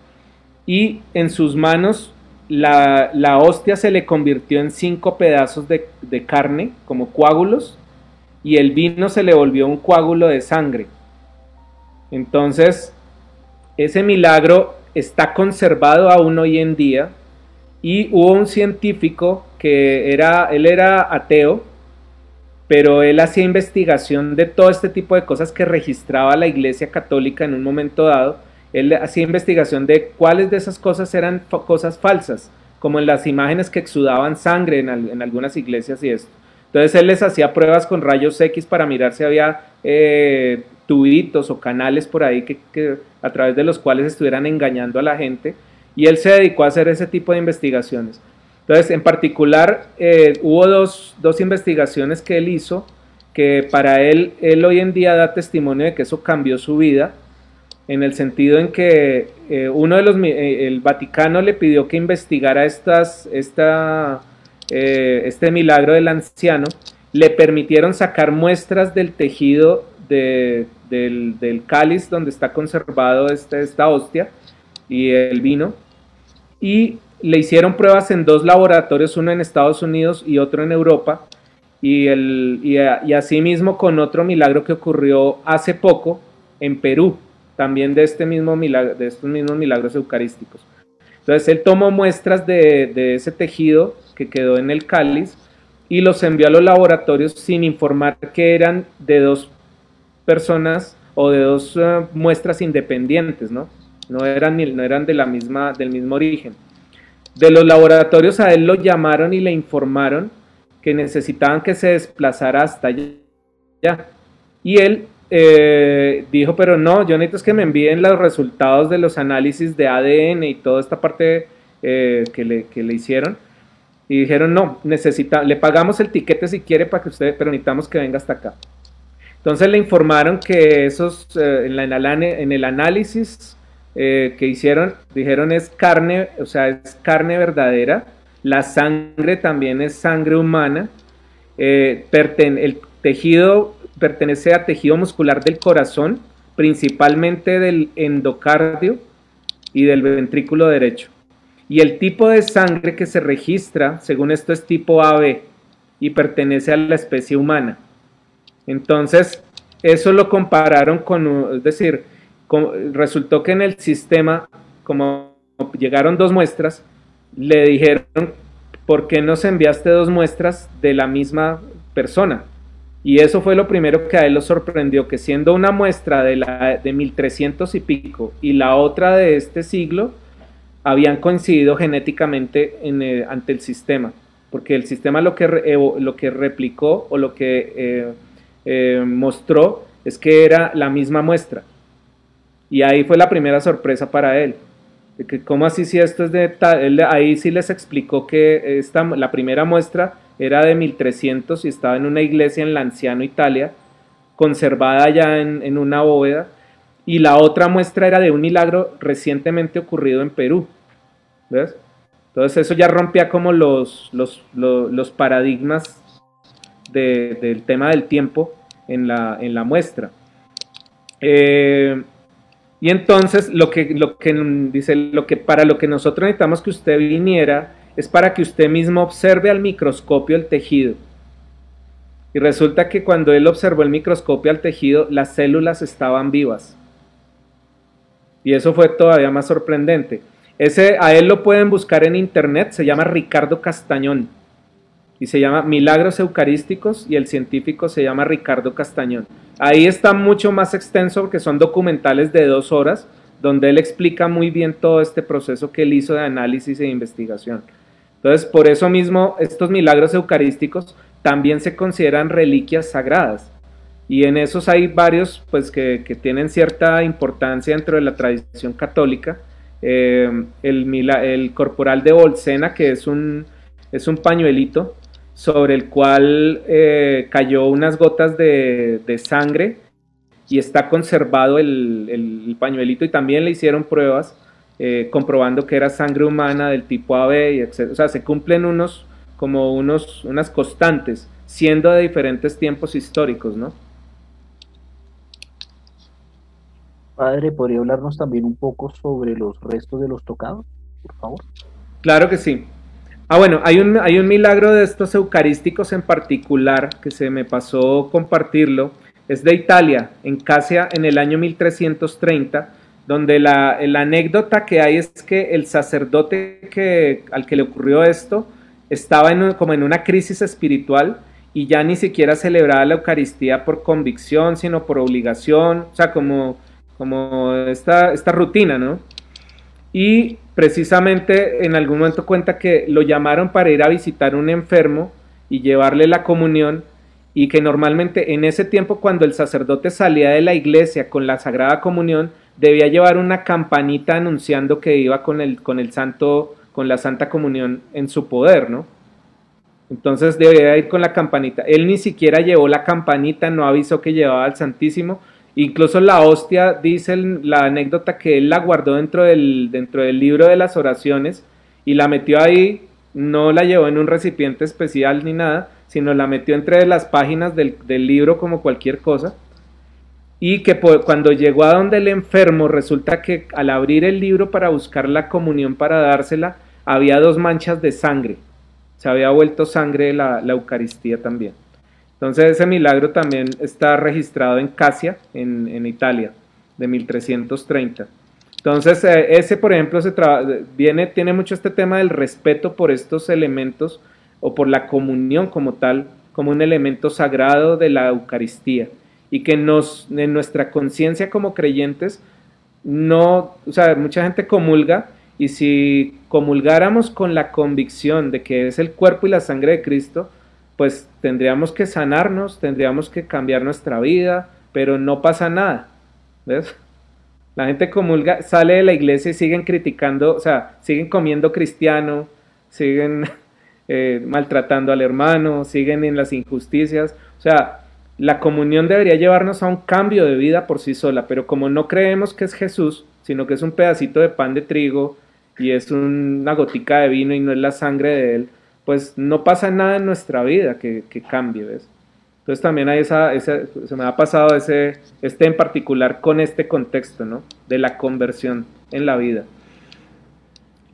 y en sus manos la, hostia se le convirtió en cinco pedazos de, de, carne como coágulos y el vino se le volvió un coágulo de sangre. Entonces, ese milagro está conservado aún hoy en día y hubo un científico que era, él era ateo, pero él hacía investigación de todo este tipo de cosas que registraba la Iglesia Católica en un momento dado. Él hacía investigación de cuáles de esas cosas eran cosas falsas, como en las imágenes que exudaban sangre en, algunas iglesias y esto. Entonces él les hacía pruebas con rayos X para mirar si había eh, tubitos o canales por ahí que, a través de los cuales estuvieran engañando a la gente. Y él se dedicó a hacer ese tipo de investigaciones. Entonces, en particular, eh, hubo dos, investigaciones que él hizo que para él, él hoy en día da testimonio de que eso cambió su vida, en el sentido en que eh, uno de los, eh, el Vaticano le pidió que investigara estas, esta, este milagro del anciano, le permitieron sacar muestras del tejido del, del, cáliz donde está conservado este, esta hostia y el vino, y le hicieron pruebas en dos laboratorios, uno en Estados Unidos y otro en Europa, y, el, y, y asimismo con otro milagro que ocurrió hace poco en Perú, también de, este mismo milagro, de estos mismos milagros eucarísticos. Entonces él tomó muestras de, de ese tejido que quedó en el cáliz y los envió a los laboratorios sin informar que eran de dos personas o de dos eh, muestras independientes, ¿no? No eran, no eran de la misma, del mismo origen. De los laboratorios a él lo llamaron y le informaron que necesitaban que se desplazara hasta allá. Y él eh, dijo, pero no, yo necesito que me envíen los resultados de los análisis de ADN y toda esta parte eh, que, le, que, le, hicieron. Y dijeron, no, necesita, le pagamos el tiquete si quiere para que usted, pero necesitamos que venga hasta acá. Entonces le informaron que esos, eh, en, el análisis eh, que hicieron, dijeron es carne, o sea, es carne verdadera, la sangre también es sangre humana, eh, el tejido pertenece a tejido muscular del corazón, principalmente del endocardio y del ventrículo derecho. Y el tipo de sangre que se registra, según esto, es tipo AB y pertenece a la especie humana. Entonces, eso lo compararon con, es decir, resultó que en el sistema, como llegaron dos muestras, le dijeron, ¿por qué nos enviaste dos muestras de la misma persona? Y eso fue lo primero que a él lo sorprendió, que siendo una muestra de, la, de 1300 y pico y la otra de este siglo, habían coincidido genéticamente en ante el sistema, porque el sistema lo que, lo que replicó o lo que eh, eh, mostró es que era la misma muestra. Y ahí fue la primera sorpresa para él. De que, ¿Cómo así si esto es de tal? ahí sí les explicó que esta, la primera muestra era de 1300 y estaba en una iglesia en Lanciano, Italia, conservada ya en, una bóveda. Y la otra muestra era de un milagro recientemente ocurrido en Perú. ¿Ves? Entonces eso ya rompía como los, los, los, paradigmas del tema del tiempo en la, en la muestra. Eh, y entonces lo que, lo que dice, lo que para lo que nosotros necesitamos que usted viniera es para que usted mismo observe al microscopio el tejido. Y resulta que cuando él observó el microscopio al tejido, las células estaban vivas. Y eso fue todavía más sorprendente. Ese, a él lo pueden buscar en internet, se llama Ricardo Castañón. Y se llama Milagros Eucarísticos y el científico se llama Ricardo Castañón. Ahí está mucho más extenso porque son documentales de dos horas donde él explica muy bien todo este proceso que él hizo de análisis e investigación. Entonces, por eso mismo, estos milagros eucarísticos también se consideran reliquias sagradas. Y en esos hay varios pues, que, tienen cierta importancia dentro de la tradición católica. Eh, el, el, corporal de Bolsena, que es un, es un pañuelito sobre el cual eh, cayó unas gotas de, sangre y está conservado el, pañuelito y también le hicieron pruebas eh, comprobando que era sangre humana del tipo AB y etc. O sea, se cumplen unos como unos, unas constantes, siendo de diferentes tiempos históricos, ¿no? Padre, ¿podría hablarnos también un poco sobre los restos de los tocados, por favor? Claro que sí. Ah, bueno, hay un, hay un milagro de estos eucarísticos en particular que se me pasó compartirlo. Es de Italia, en Casia, en el año 1330, donde la, anécdota que hay es que el sacerdote que, al que le ocurrió esto estaba como en una crisis espiritual y ya ni siquiera celebraba la Eucaristía por convicción, sino por obligación, o sea, como, como esta, esta rutina, ¿no? Y precisamente en algún momento cuenta que lo llamaron para ir a visitar un enfermo y llevarle la comunión y que normalmente en ese tiempo cuando el sacerdote salía de la iglesia con la Sagrada Comunión debía llevar una campanita anunciando que iba con el, con el santo, con la Santa Comunión en su poder, ¿no? Entonces debía ir con la campanita. Él ni siquiera llevó la campanita, no avisó que llevaba al Santísimo, Incluso la hostia dice la anécdota que él la guardó dentro del, dentro del libro de las oraciones y la metió ahí, no la llevó en un recipiente especial ni nada, sino la metió entre las páginas del, libro como cualquier cosa. Y que cuando llegó a donde el enfermo, resulta que al abrir el libro para buscar la comunión para dársela, había dos manchas de sangre. Se había vuelto sangre la Eucaristía también. Entonces ese milagro también está registrado en Casia, en, Italia, de 1330. Entonces eh, ese, por ejemplo, se viene, tiene mucho este tema del respeto por estos elementos o por la comunión como tal, como un elemento sagrado de la Eucaristía y que nos, en nuestra conciencia como creyentes, no, o sea, mucha gente comulga y si comulgáramos con la convicción de que es el cuerpo y la sangre de Cristo, pues tendríamos que sanarnos, tendríamos que cambiar nuestra vida, pero no pasa nada. ¿Ves? La gente comulga, sale de la iglesia y siguen criticando, o sea, siguen comiendo cristiano, siguen eh, maltratando al hermano, siguen en las injusticias. O sea, la comunión debería llevarnos a un cambio de vida por sí sola, pero como no creemos que es Jesús, sino que es un pedacito de pan de trigo y es una gotica de vino y no es la sangre de él, pues no pasa nada en nuestra vida que, cambie, ¿ves? Entonces también hay esa, se me ha pasado ese, este en particular con este contexto, ¿no? De la conversión en la vida.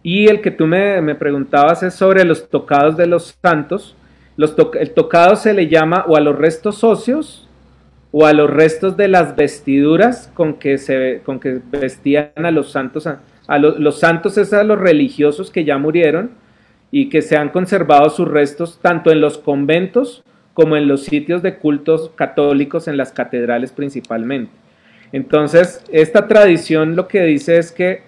Y el que tú me, preguntabas es sobre los tocados de los santos. Los el tocado se le llama o a los restos óseos o a los restos de las vestiduras con que, se, con que vestían a los santos. A, los, los santos es a los religiosos que ya murieron y que se han conservado sus restos tanto en los conventos como en los sitios de cultos católicos en las catedrales principalmente. Entonces, esta tradición lo que dice es que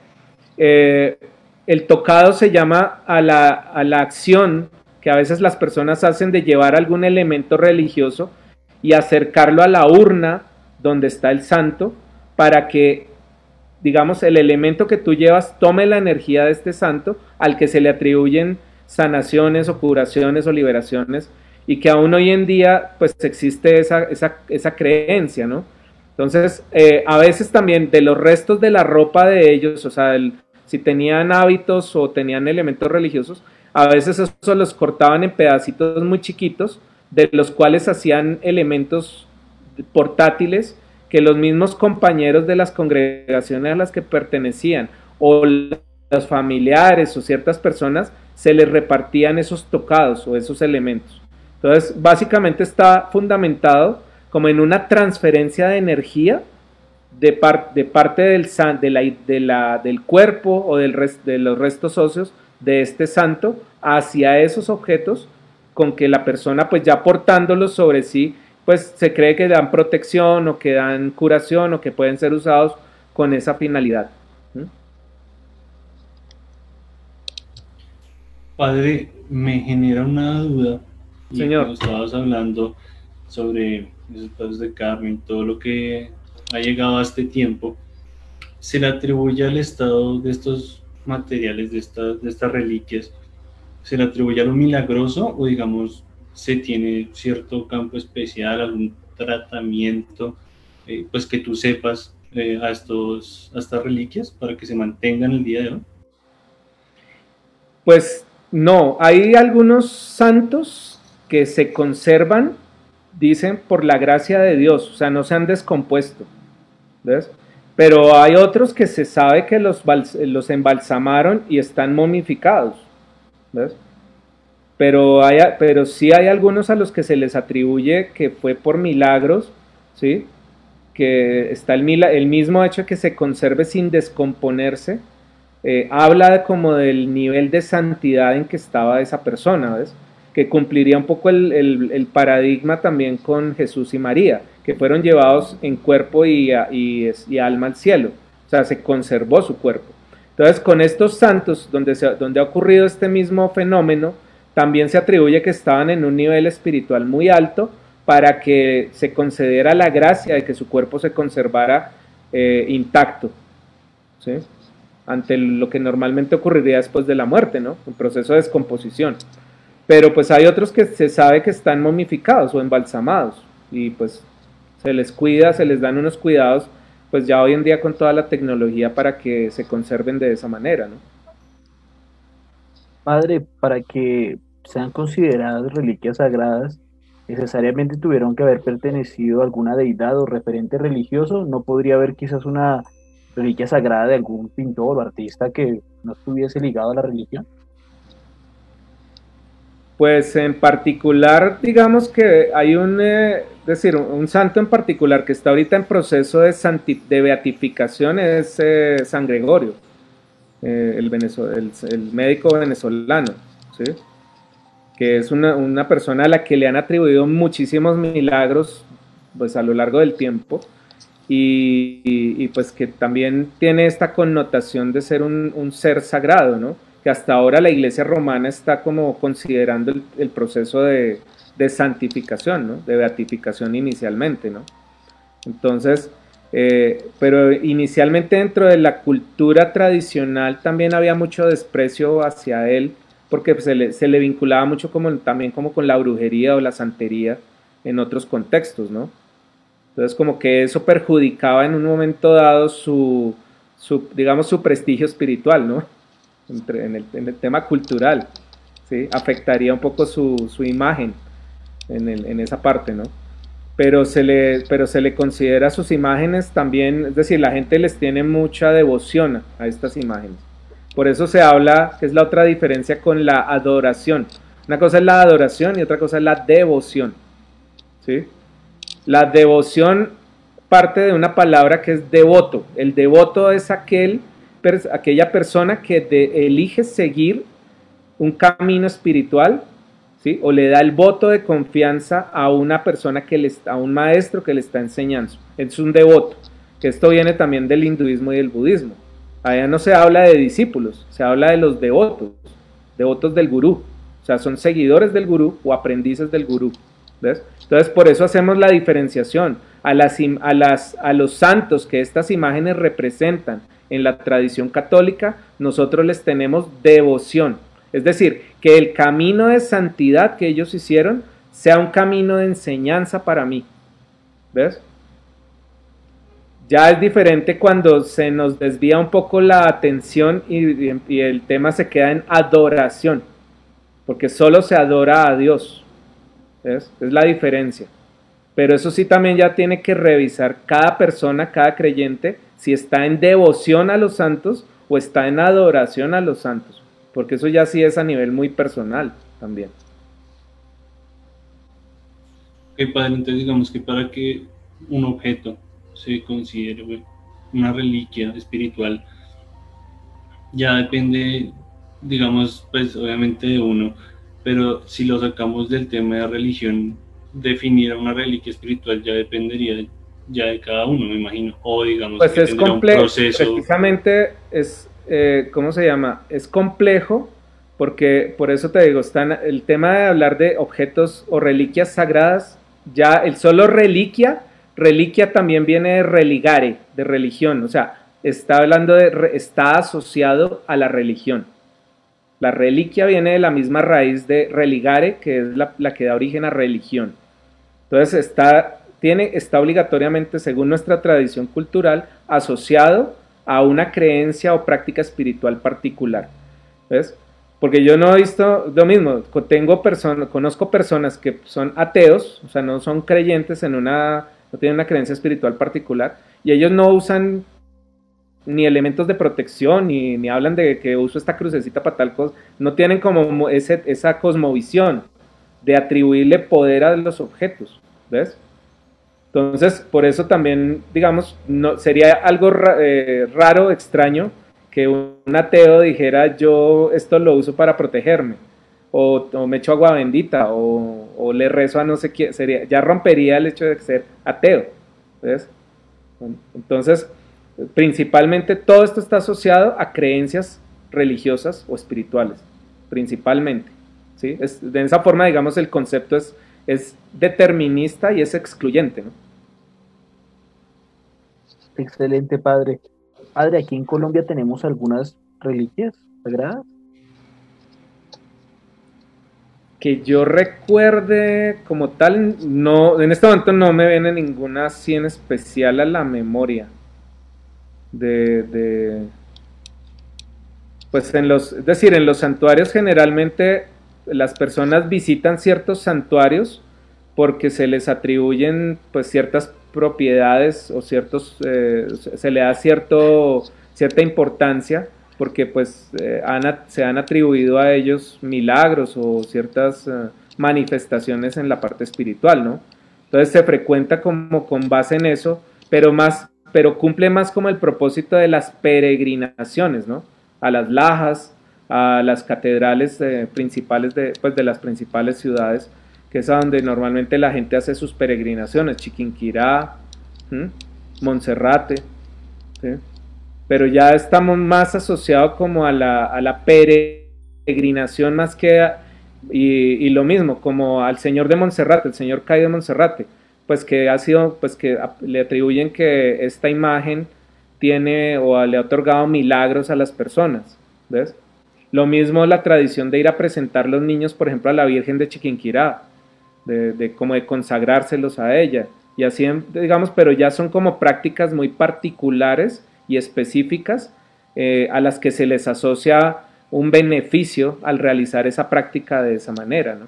eh, el tocado se llama a la, a la acción que a veces las personas hacen de llevar algún elemento religioso y acercarlo a la urna donde está el santo para que, digamos, el elemento que tú llevas tome la energía de este santo al que se le atribuyen sanaciones o curaciones o liberaciones y que aún hoy en día pues existe esa, esa, esa creencia, ¿no? Entonces, eh, a veces también de los restos de la ropa de ellos, o sea, si tenían hábitos o tenían elementos religiosos, a veces eso los cortaban en pedacitos muy chiquitos, de los cuales hacían elementos portátiles que los mismos compañeros de las congregaciones a las que pertenecían o los familiares o ciertas personas se les repartían esos tocados o esos elementos. Entonces, básicamente está fundamentado como en una transferencia de energía de, de parte del, de la, de la, del cuerpo o del de los restos óseos de este santo hacia esos objetos con que la persona pues ya portándolos sobre sí, pues se cree que dan protección o que dan curación o que pueden ser usados con esa finalidad. Padre, me genera una duda. Señor. cuando estabas hablando sobre esos pasos de Carmen, todo lo que ha llegado a este tiempo, ¿se le atribuye al estado de estos materiales, de estas, de estas reliquias, se le atribuye a lo milagroso o digamos se tiene cierto campo especial, algún tratamiento, eh, pues que tú sepas eh, a, estos, a estas reliquias para que se mantengan el día de hoy? Pues no, hay algunos santos que se conservan, dicen, por la gracia de Dios, o sea, no se han descompuesto. ¿Ves? Pero hay otros que se sabe que los, los embalsamaron y están momificados. ¿Ves? Pero, hay, pero sí hay algunos a los que se les atribuye que fue por milagros, ¿sí? que está el, el mismo hecho de que se conserve sin descomponerse, eh, habla como del nivel de santidad en que estaba esa persona, ¿ves? que cumpliría un poco el, el, paradigma también con Jesús y María, que fueron llevados en cuerpo y, y, y, alma al cielo, o sea, se conservó su cuerpo. Entonces, con estos santos, donde, se, donde ha ocurrido este mismo fenómeno, también se atribuye que estaban en un nivel espiritual muy alto para que se concediera la gracia de que su cuerpo se conservara eh, intacto, ¿sí? Ante lo que normalmente ocurriría después de la muerte, ¿no? Un proceso de descomposición. Pero pues hay otros que se sabe que están momificados o embalsamados y pues se les cuida, se les dan unos cuidados, pues ya hoy en día con toda la tecnología para que se conserven de esa manera, ¿no? Padre, para que sean consideradas reliquias sagradas, necesariamente tuvieron que haber pertenecido a alguna deidad o referente religioso, no podría haber quizás una reliquia sagrada de algún pintor o artista que no estuviese ligado a la religión. Pues en particular, digamos que hay un, eh, decir, un santo en particular que está ahorita en proceso de, de beatificación es eh, San Gregorio, eh, el, médico venezolano, ¿sí? que es una, una, persona a la que le han atribuido muchísimos milagros pues, a lo largo del tiempo y, pues que también tiene esta connotación de ser un, ser sagrado, ¿no? que hasta ahora la iglesia romana está como considerando el, proceso de, santificación, ¿no? de beatificación inicialmente. ¿no? Entonces, eh, pero inicialmente dentro de la cultura tradicional también había mucho desprecio hacia él, porque se le, vinculaba mucho también como con la brujería o la santería en otros contextos, ¿no? Entonces como que eso perjudicaba en un momento dado su, digamos, su prestigio espiritual, ¿no? en el, tema cultural, ¿sí? afectaría un poco su, imagen en, esa parte, ¿no? Pero se, le, pero se le considera sus imágenes también, es decir, la gente les tiene mucha devoción a estas imágenes. Por eso se habla, que es la otra diferencia con la adoración. Una cosa es la adoración y otra cosa es la devoción. ¿sí? La devoción parte de una palabra que es devoto. El devoto es aquel aquella persona que de, elige seguir un camino espiritual, ¿sí? O le da el voto de confianza a una persona que le a un maestro que le está enseñando. Es un devoto, que esto viene también del hinduismo y del budismo. Allá no se habla de discípulos, se habla de los devotos, devotos del gurú. O sea, son seguidores del gurú o aprendices del gurú. ¿ves? Entonces, por eso hacemos la diferenciación. A, las, a, las, a los santos que estas imágenes representan en la tradición católica, nosotros les tenemos devoción. Es decir, que el camino de santidad que ellos hicieron sea un camino de enseñanza para mí. ¿Ves? Ya es diferente cuando se nos desvía un poco la atención y, y, el tema se queda en adoración, porque solo se adora a Dios. ¿Ves? Es la diferencia. Pero eso sí también ya tiene que revisar cada persona, cada creyente, si está en devoción a los santos o está en adoración a los santos, porque eso ya sí es a nivel muy personal también. Ok, padre, entonces digamos que para que un objeto se considere una reliquia espiritual, ya depende, digamos, pues obviamente de uno, pero si lo sacamos del tema de religión, definir a una reliquia espiritual ya dependería ya de cada uno, me imagino, o digamos pues que es tendría un complejo, proceso. precisamente es, eh, ¿cómo se llama? Es complejo porque por eso te digo, están, el tema de hablar de objetos o reliquias sagradas, ya el solo reliquia, reliquia también viene de religare, de religión, o sea, está hablando de, está asociado a la religión. La reliquia viene de la misma raíz de religare, que es la, que da origen a religión. Entonces está, tiene, está obligatoriamente, según nuestra tradición cultural, asociado a una creencia o práctica espiritual particular. ¿Ves? Porque yo no he visto lo mismo, tengo personas, conozco personas que son ateos, o sea, no son creyentes en una, no tienen una creencia espiritual particular, y ellos no usan ni elementos de protección, ni, ni hablan de que uso esta crucecita para tal cosa, no tienen como mo- ese, esa cosmovisión de atribuirle poder a los objetos, ¿ves? Entonces, por eso también, digamos, no, sería algo ra- eh, raro, extraño, que un ateo dijera yo esto lo uso para protegerme, o, o me echo agua bendita, o, o le rezo a no sé quién, sería, ya rompería el hecho de ser ateo, ¿ves? Entonces, principalmente todo esto está asociado a creencias religiosas o espirituales, principalmente. ¿sí? Es, de esa forma, digamos, el concepto es, es determinista y es excluyente. ¿no? Excelente, padre. Padre, aquí en Colombia tenemos algunas reliquias sagradas. Que yo recuerde como tal, no, en este momento no me viene ninguna así en especial a la memoria. De, pues en los, es decir, en los santuarios generalmente las personas visitan ciertos santuarios porque se les atribuyen pues ciertas propiedades o ciertos, eh, se le da cierto, cierta importancia porque pues eh, se han atribuido a ellos milagros o ciertas eh, manifestaciones en la parte espiritual, ¿no? Entonces se frecuenta como con base en eso, pero más, pero cumple más como el propósito de las peregrinaciones, ¿no? A las lajas, a las catedrales eh, principales de, pues, de las principales ciudades, que es a donde normalmente la gente hace sus peregrinaciones, Chiquinquirá, ¿m? Monserrate, ¿sí? pero ya estamos más asociados como a la, peregrinación más que a- y, lo mismo como al señor de Monserrate, el señor Cay de Monserrate, pues que ha sido, pues que le atribuyen que esta imagen tiene o le ha otorgado milagros a las personas, ¿ves? Lo mismo la tradición de ir a presentar los niños, por ejemplo, a la Virgen de Chiquinquirá, de, de como de consagrárselos a ella, y así, digamos, pero ya son como prácticas muy particulares y específicas eh, a las que se les asocia un beneficio al realizar esa práctica de esa manera, ¿no?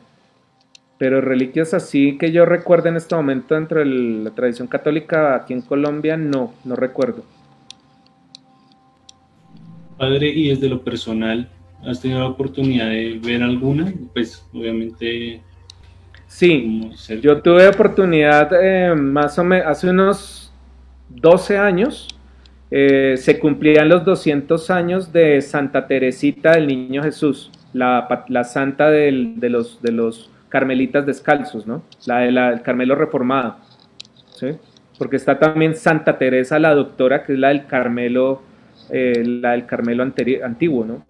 Pero reliquias así que yo recuerdo en este momento dentro de la tradición católica aquí en Colombia, no, no recuerdo. Padre, y desde lo personal, ¿has tenido la oportunidad de ver alguna? Pues obviamente... Sí, yo tuve oportunidad eh, más o menos hace unos 12 años, eh, se cumplían los 200 años de Santa Teresita del Niño Jesús, la, la santa del- de, los, de los carmelitas descalzos, ¿no? La del Carmelo reformado, ¿sí? Porque está también Santa Teresa la doctora, que es la del Carmelo, eh, la del Carmelo antiguo, ¿no?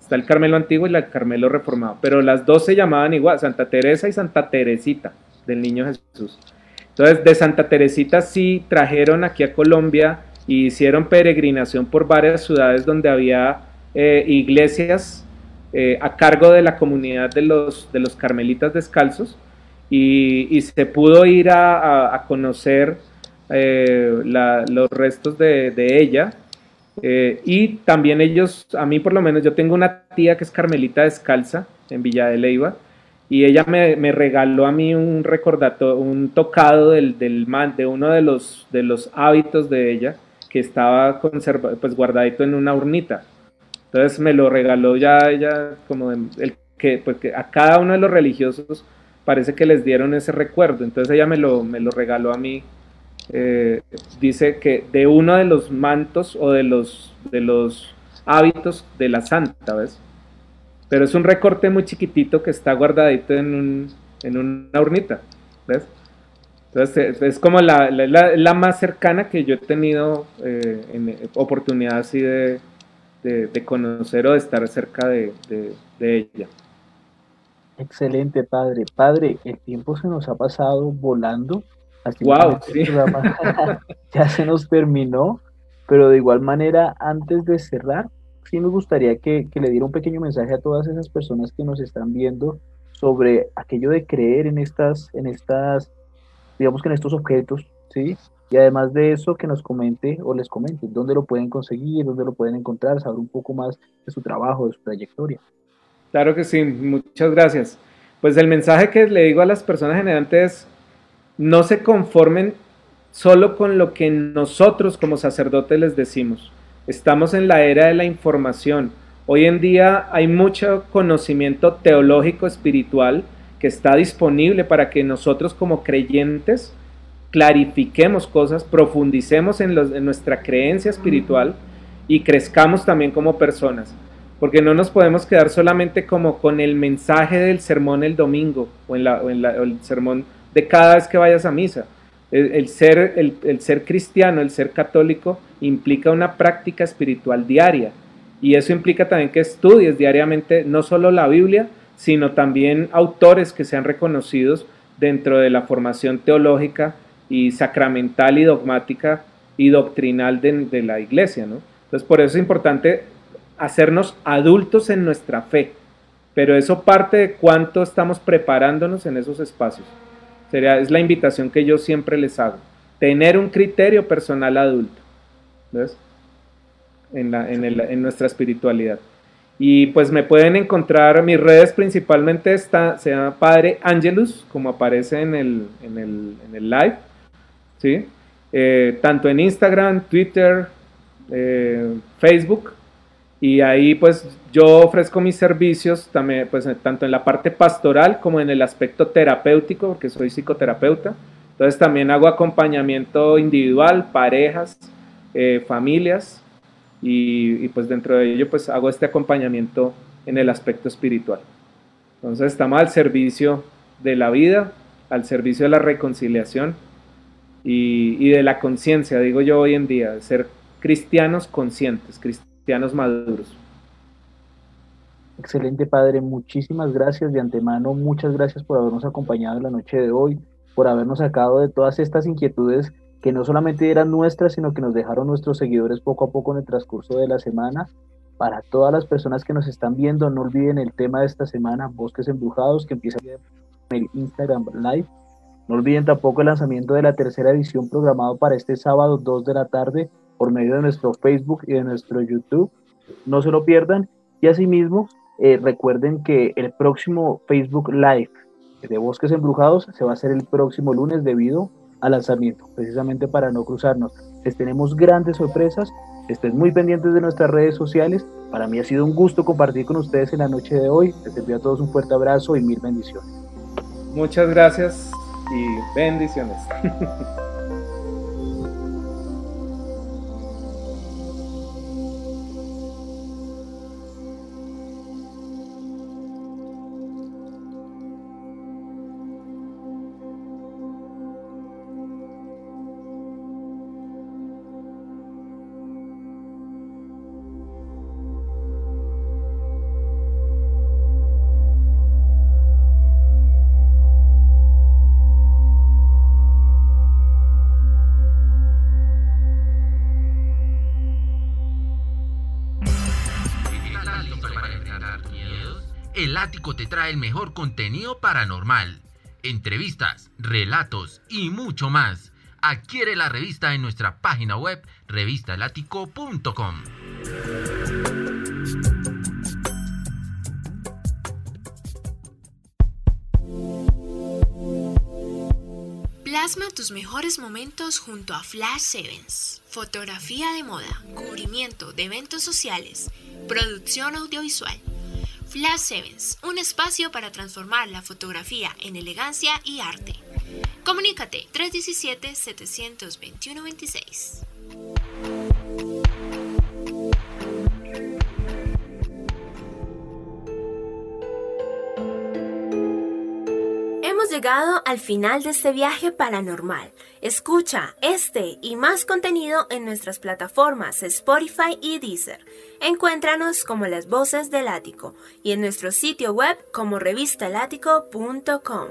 Está el Carmelo antiguo y el Carmelo reformado, pero las dos se llamaban igual, Santa Teresa y Santa Teresita del Niño Jesús. Entonces, de Santa Teresita sí trajeron aquí a Colombia y hicieron peregrinación por varias ciudades donde había eh, iglesias eh, a cargo de la comunidad de los, de los carmelitas descalzos y, se pudo ir a, conocer eh, los restos de, de ella. Eh, y también ellos, a mí por lo menos, yo tengo una tía que es carmelita descalza en Villa de Leiva y ella me, me regaló a mí un recordato, un tocado del, del man, de uno de los, de los hábitos de ella que estaba conserva, pues guardadito en una urnita. Entonces me lo regaló ya ella como el que, pues que a cada uno de los religiosos parece que les dieron ese recuerdo. Entonces ella me lo, me lo regaló a mí. Eh, dice que de uno de los mantos o de los, de los hábitos de la santa, ¿ves? pero es un recorte muy chiquitito que está guardadito en, un, en una urnita, ¿ves? Entonces es, como la, la, más cercana que yo he tenido eh, en oportunidad así de, de, conocer o de estar cerca de, de, ella. Excelente, padre. Padre, el tiempo se nos ha pasado volando. Así wow, sí. ya se nos terminó, pero de igual manera, antes de cerrar, sí me gustaría que, que le diera un pequeño mensaje a todas esas personas que nos están viendo sobre aquello de creer en estas, en estas digamos que en estos objetos, ¿sí? Y además de eso, que nos comente o les comente dónde lo pueden conseguir, dónde lo pueden encontrar, saber un poco más de su trabajo, de su trayectoria. Claro que sí, muchas gracias. Pues el mensaje que le digo a las personas generantes es, no se conformen solo con lo que nosotros como sacerdotes les decimos. Estamos en la era de la información. Hoy en día hay mucho conocimiento teológico, espiritual, que está disponible para que nosotros como creyentes clarifiquemos cosas, profundicemos en, nuestra creencia espiritual y crezcamos también como personas. Porque no nos podemos quedar solamente como con el mensaje del sermón el domingo o en, el sermón de cada vez que vayas a misa. El, ser, el ser cristiano, el ser católico, implica una práctica espiritual diaria. Y eso implica también que estudies diariamente no solo la Biblia, sino también autores que sean reconocidos dentro de la formación teológica y sacramental y dogmática y doctrinal de, la iglesia, ¿no? Entonces, por eso es importante hacernos adultos en nuestra fe, pero eso parte de cuánto estamos preparándonos en esos espacios. Sería, es la invitación que yo siempre les hago, tener un criterio personal adulto, ¿ves? En, en nuestra espiritualidad. Y pues me pueden encontrar, mis redes principalmente está, se llama Padre Angelus, como aparece en el, en el, en el live, ¿sí? Eh, tanto en Instagram, Twitter, eh, Facebook, y ahí pues yo ofrezco mis servicios también, pues tanto en la parte pastoral como en el aspecto terapéutico, porque soy psicoterapeuta. Entonces también hago acompañamiento individual, parejas, eh, familias, y, pues dentro de ello pues hago este acompañamiento en el aspecto espiritual. Entonces estamos al servicio de la vida, al servicio de la reconciliación y, de la conciencia, digo yo hoy en día, de ser cristianos conscientes, cristianos maduros. Excelente Padre, muchísimas gracias de antemano, muchas gracias por habernos acompañado en la noche de hoy, por habernos sacado de todas estas inquietudes que no solamente eran nuestras, sino que nos dejaron nuestros seguidores poco a poco en el transcurso de la semana. Para todas las personas que nos están viendo, no olviden el tema de esta semana, Bosques Embrujados, que empieza en el Instagram Live. No olviden tampoco el lanzamiento de la tercera edición programado para este sábado 2 de la tarde por medio de nuestro Facebook y de nuestro YouTube. No se lo pierdan. Y asimismo, eh, recuerden que el próximo Facebook Live de Bosques Embrujados se va a hacer el próximo lunes debido al lanzamiento, precisamente para no cruzarnos. Les tenemos grandes sorpresas, estén muy pendientes de nuestras redes sociales. Para mí ha sido un gusto compartir con ustedes en la noche de hoy. Les envío a todos un fuerte abrazo y mil bendiciones. Muchas gracias y bendiciones. Te trae el mejor contenido paranormal, entrevistas, relatos y mucho más. Adquiere la revista en nuestra página web revistaelático.com. Plasma tus mejores momentos junto a Flash Sevens. Fotografía de moda, cubrimiento de eventos sociales, producción audiovisual Flash Sevens, un espacio para transformar la fotografía en elegancia y arte. Comunícate 317-721-26. Llegado al final de este viaje paranormal. Escucha este y más contenido en nuestras plataformas Spotify y Deezer. Encuéntranos como las voces del ático y en nuestro sitio web como revistalático.com.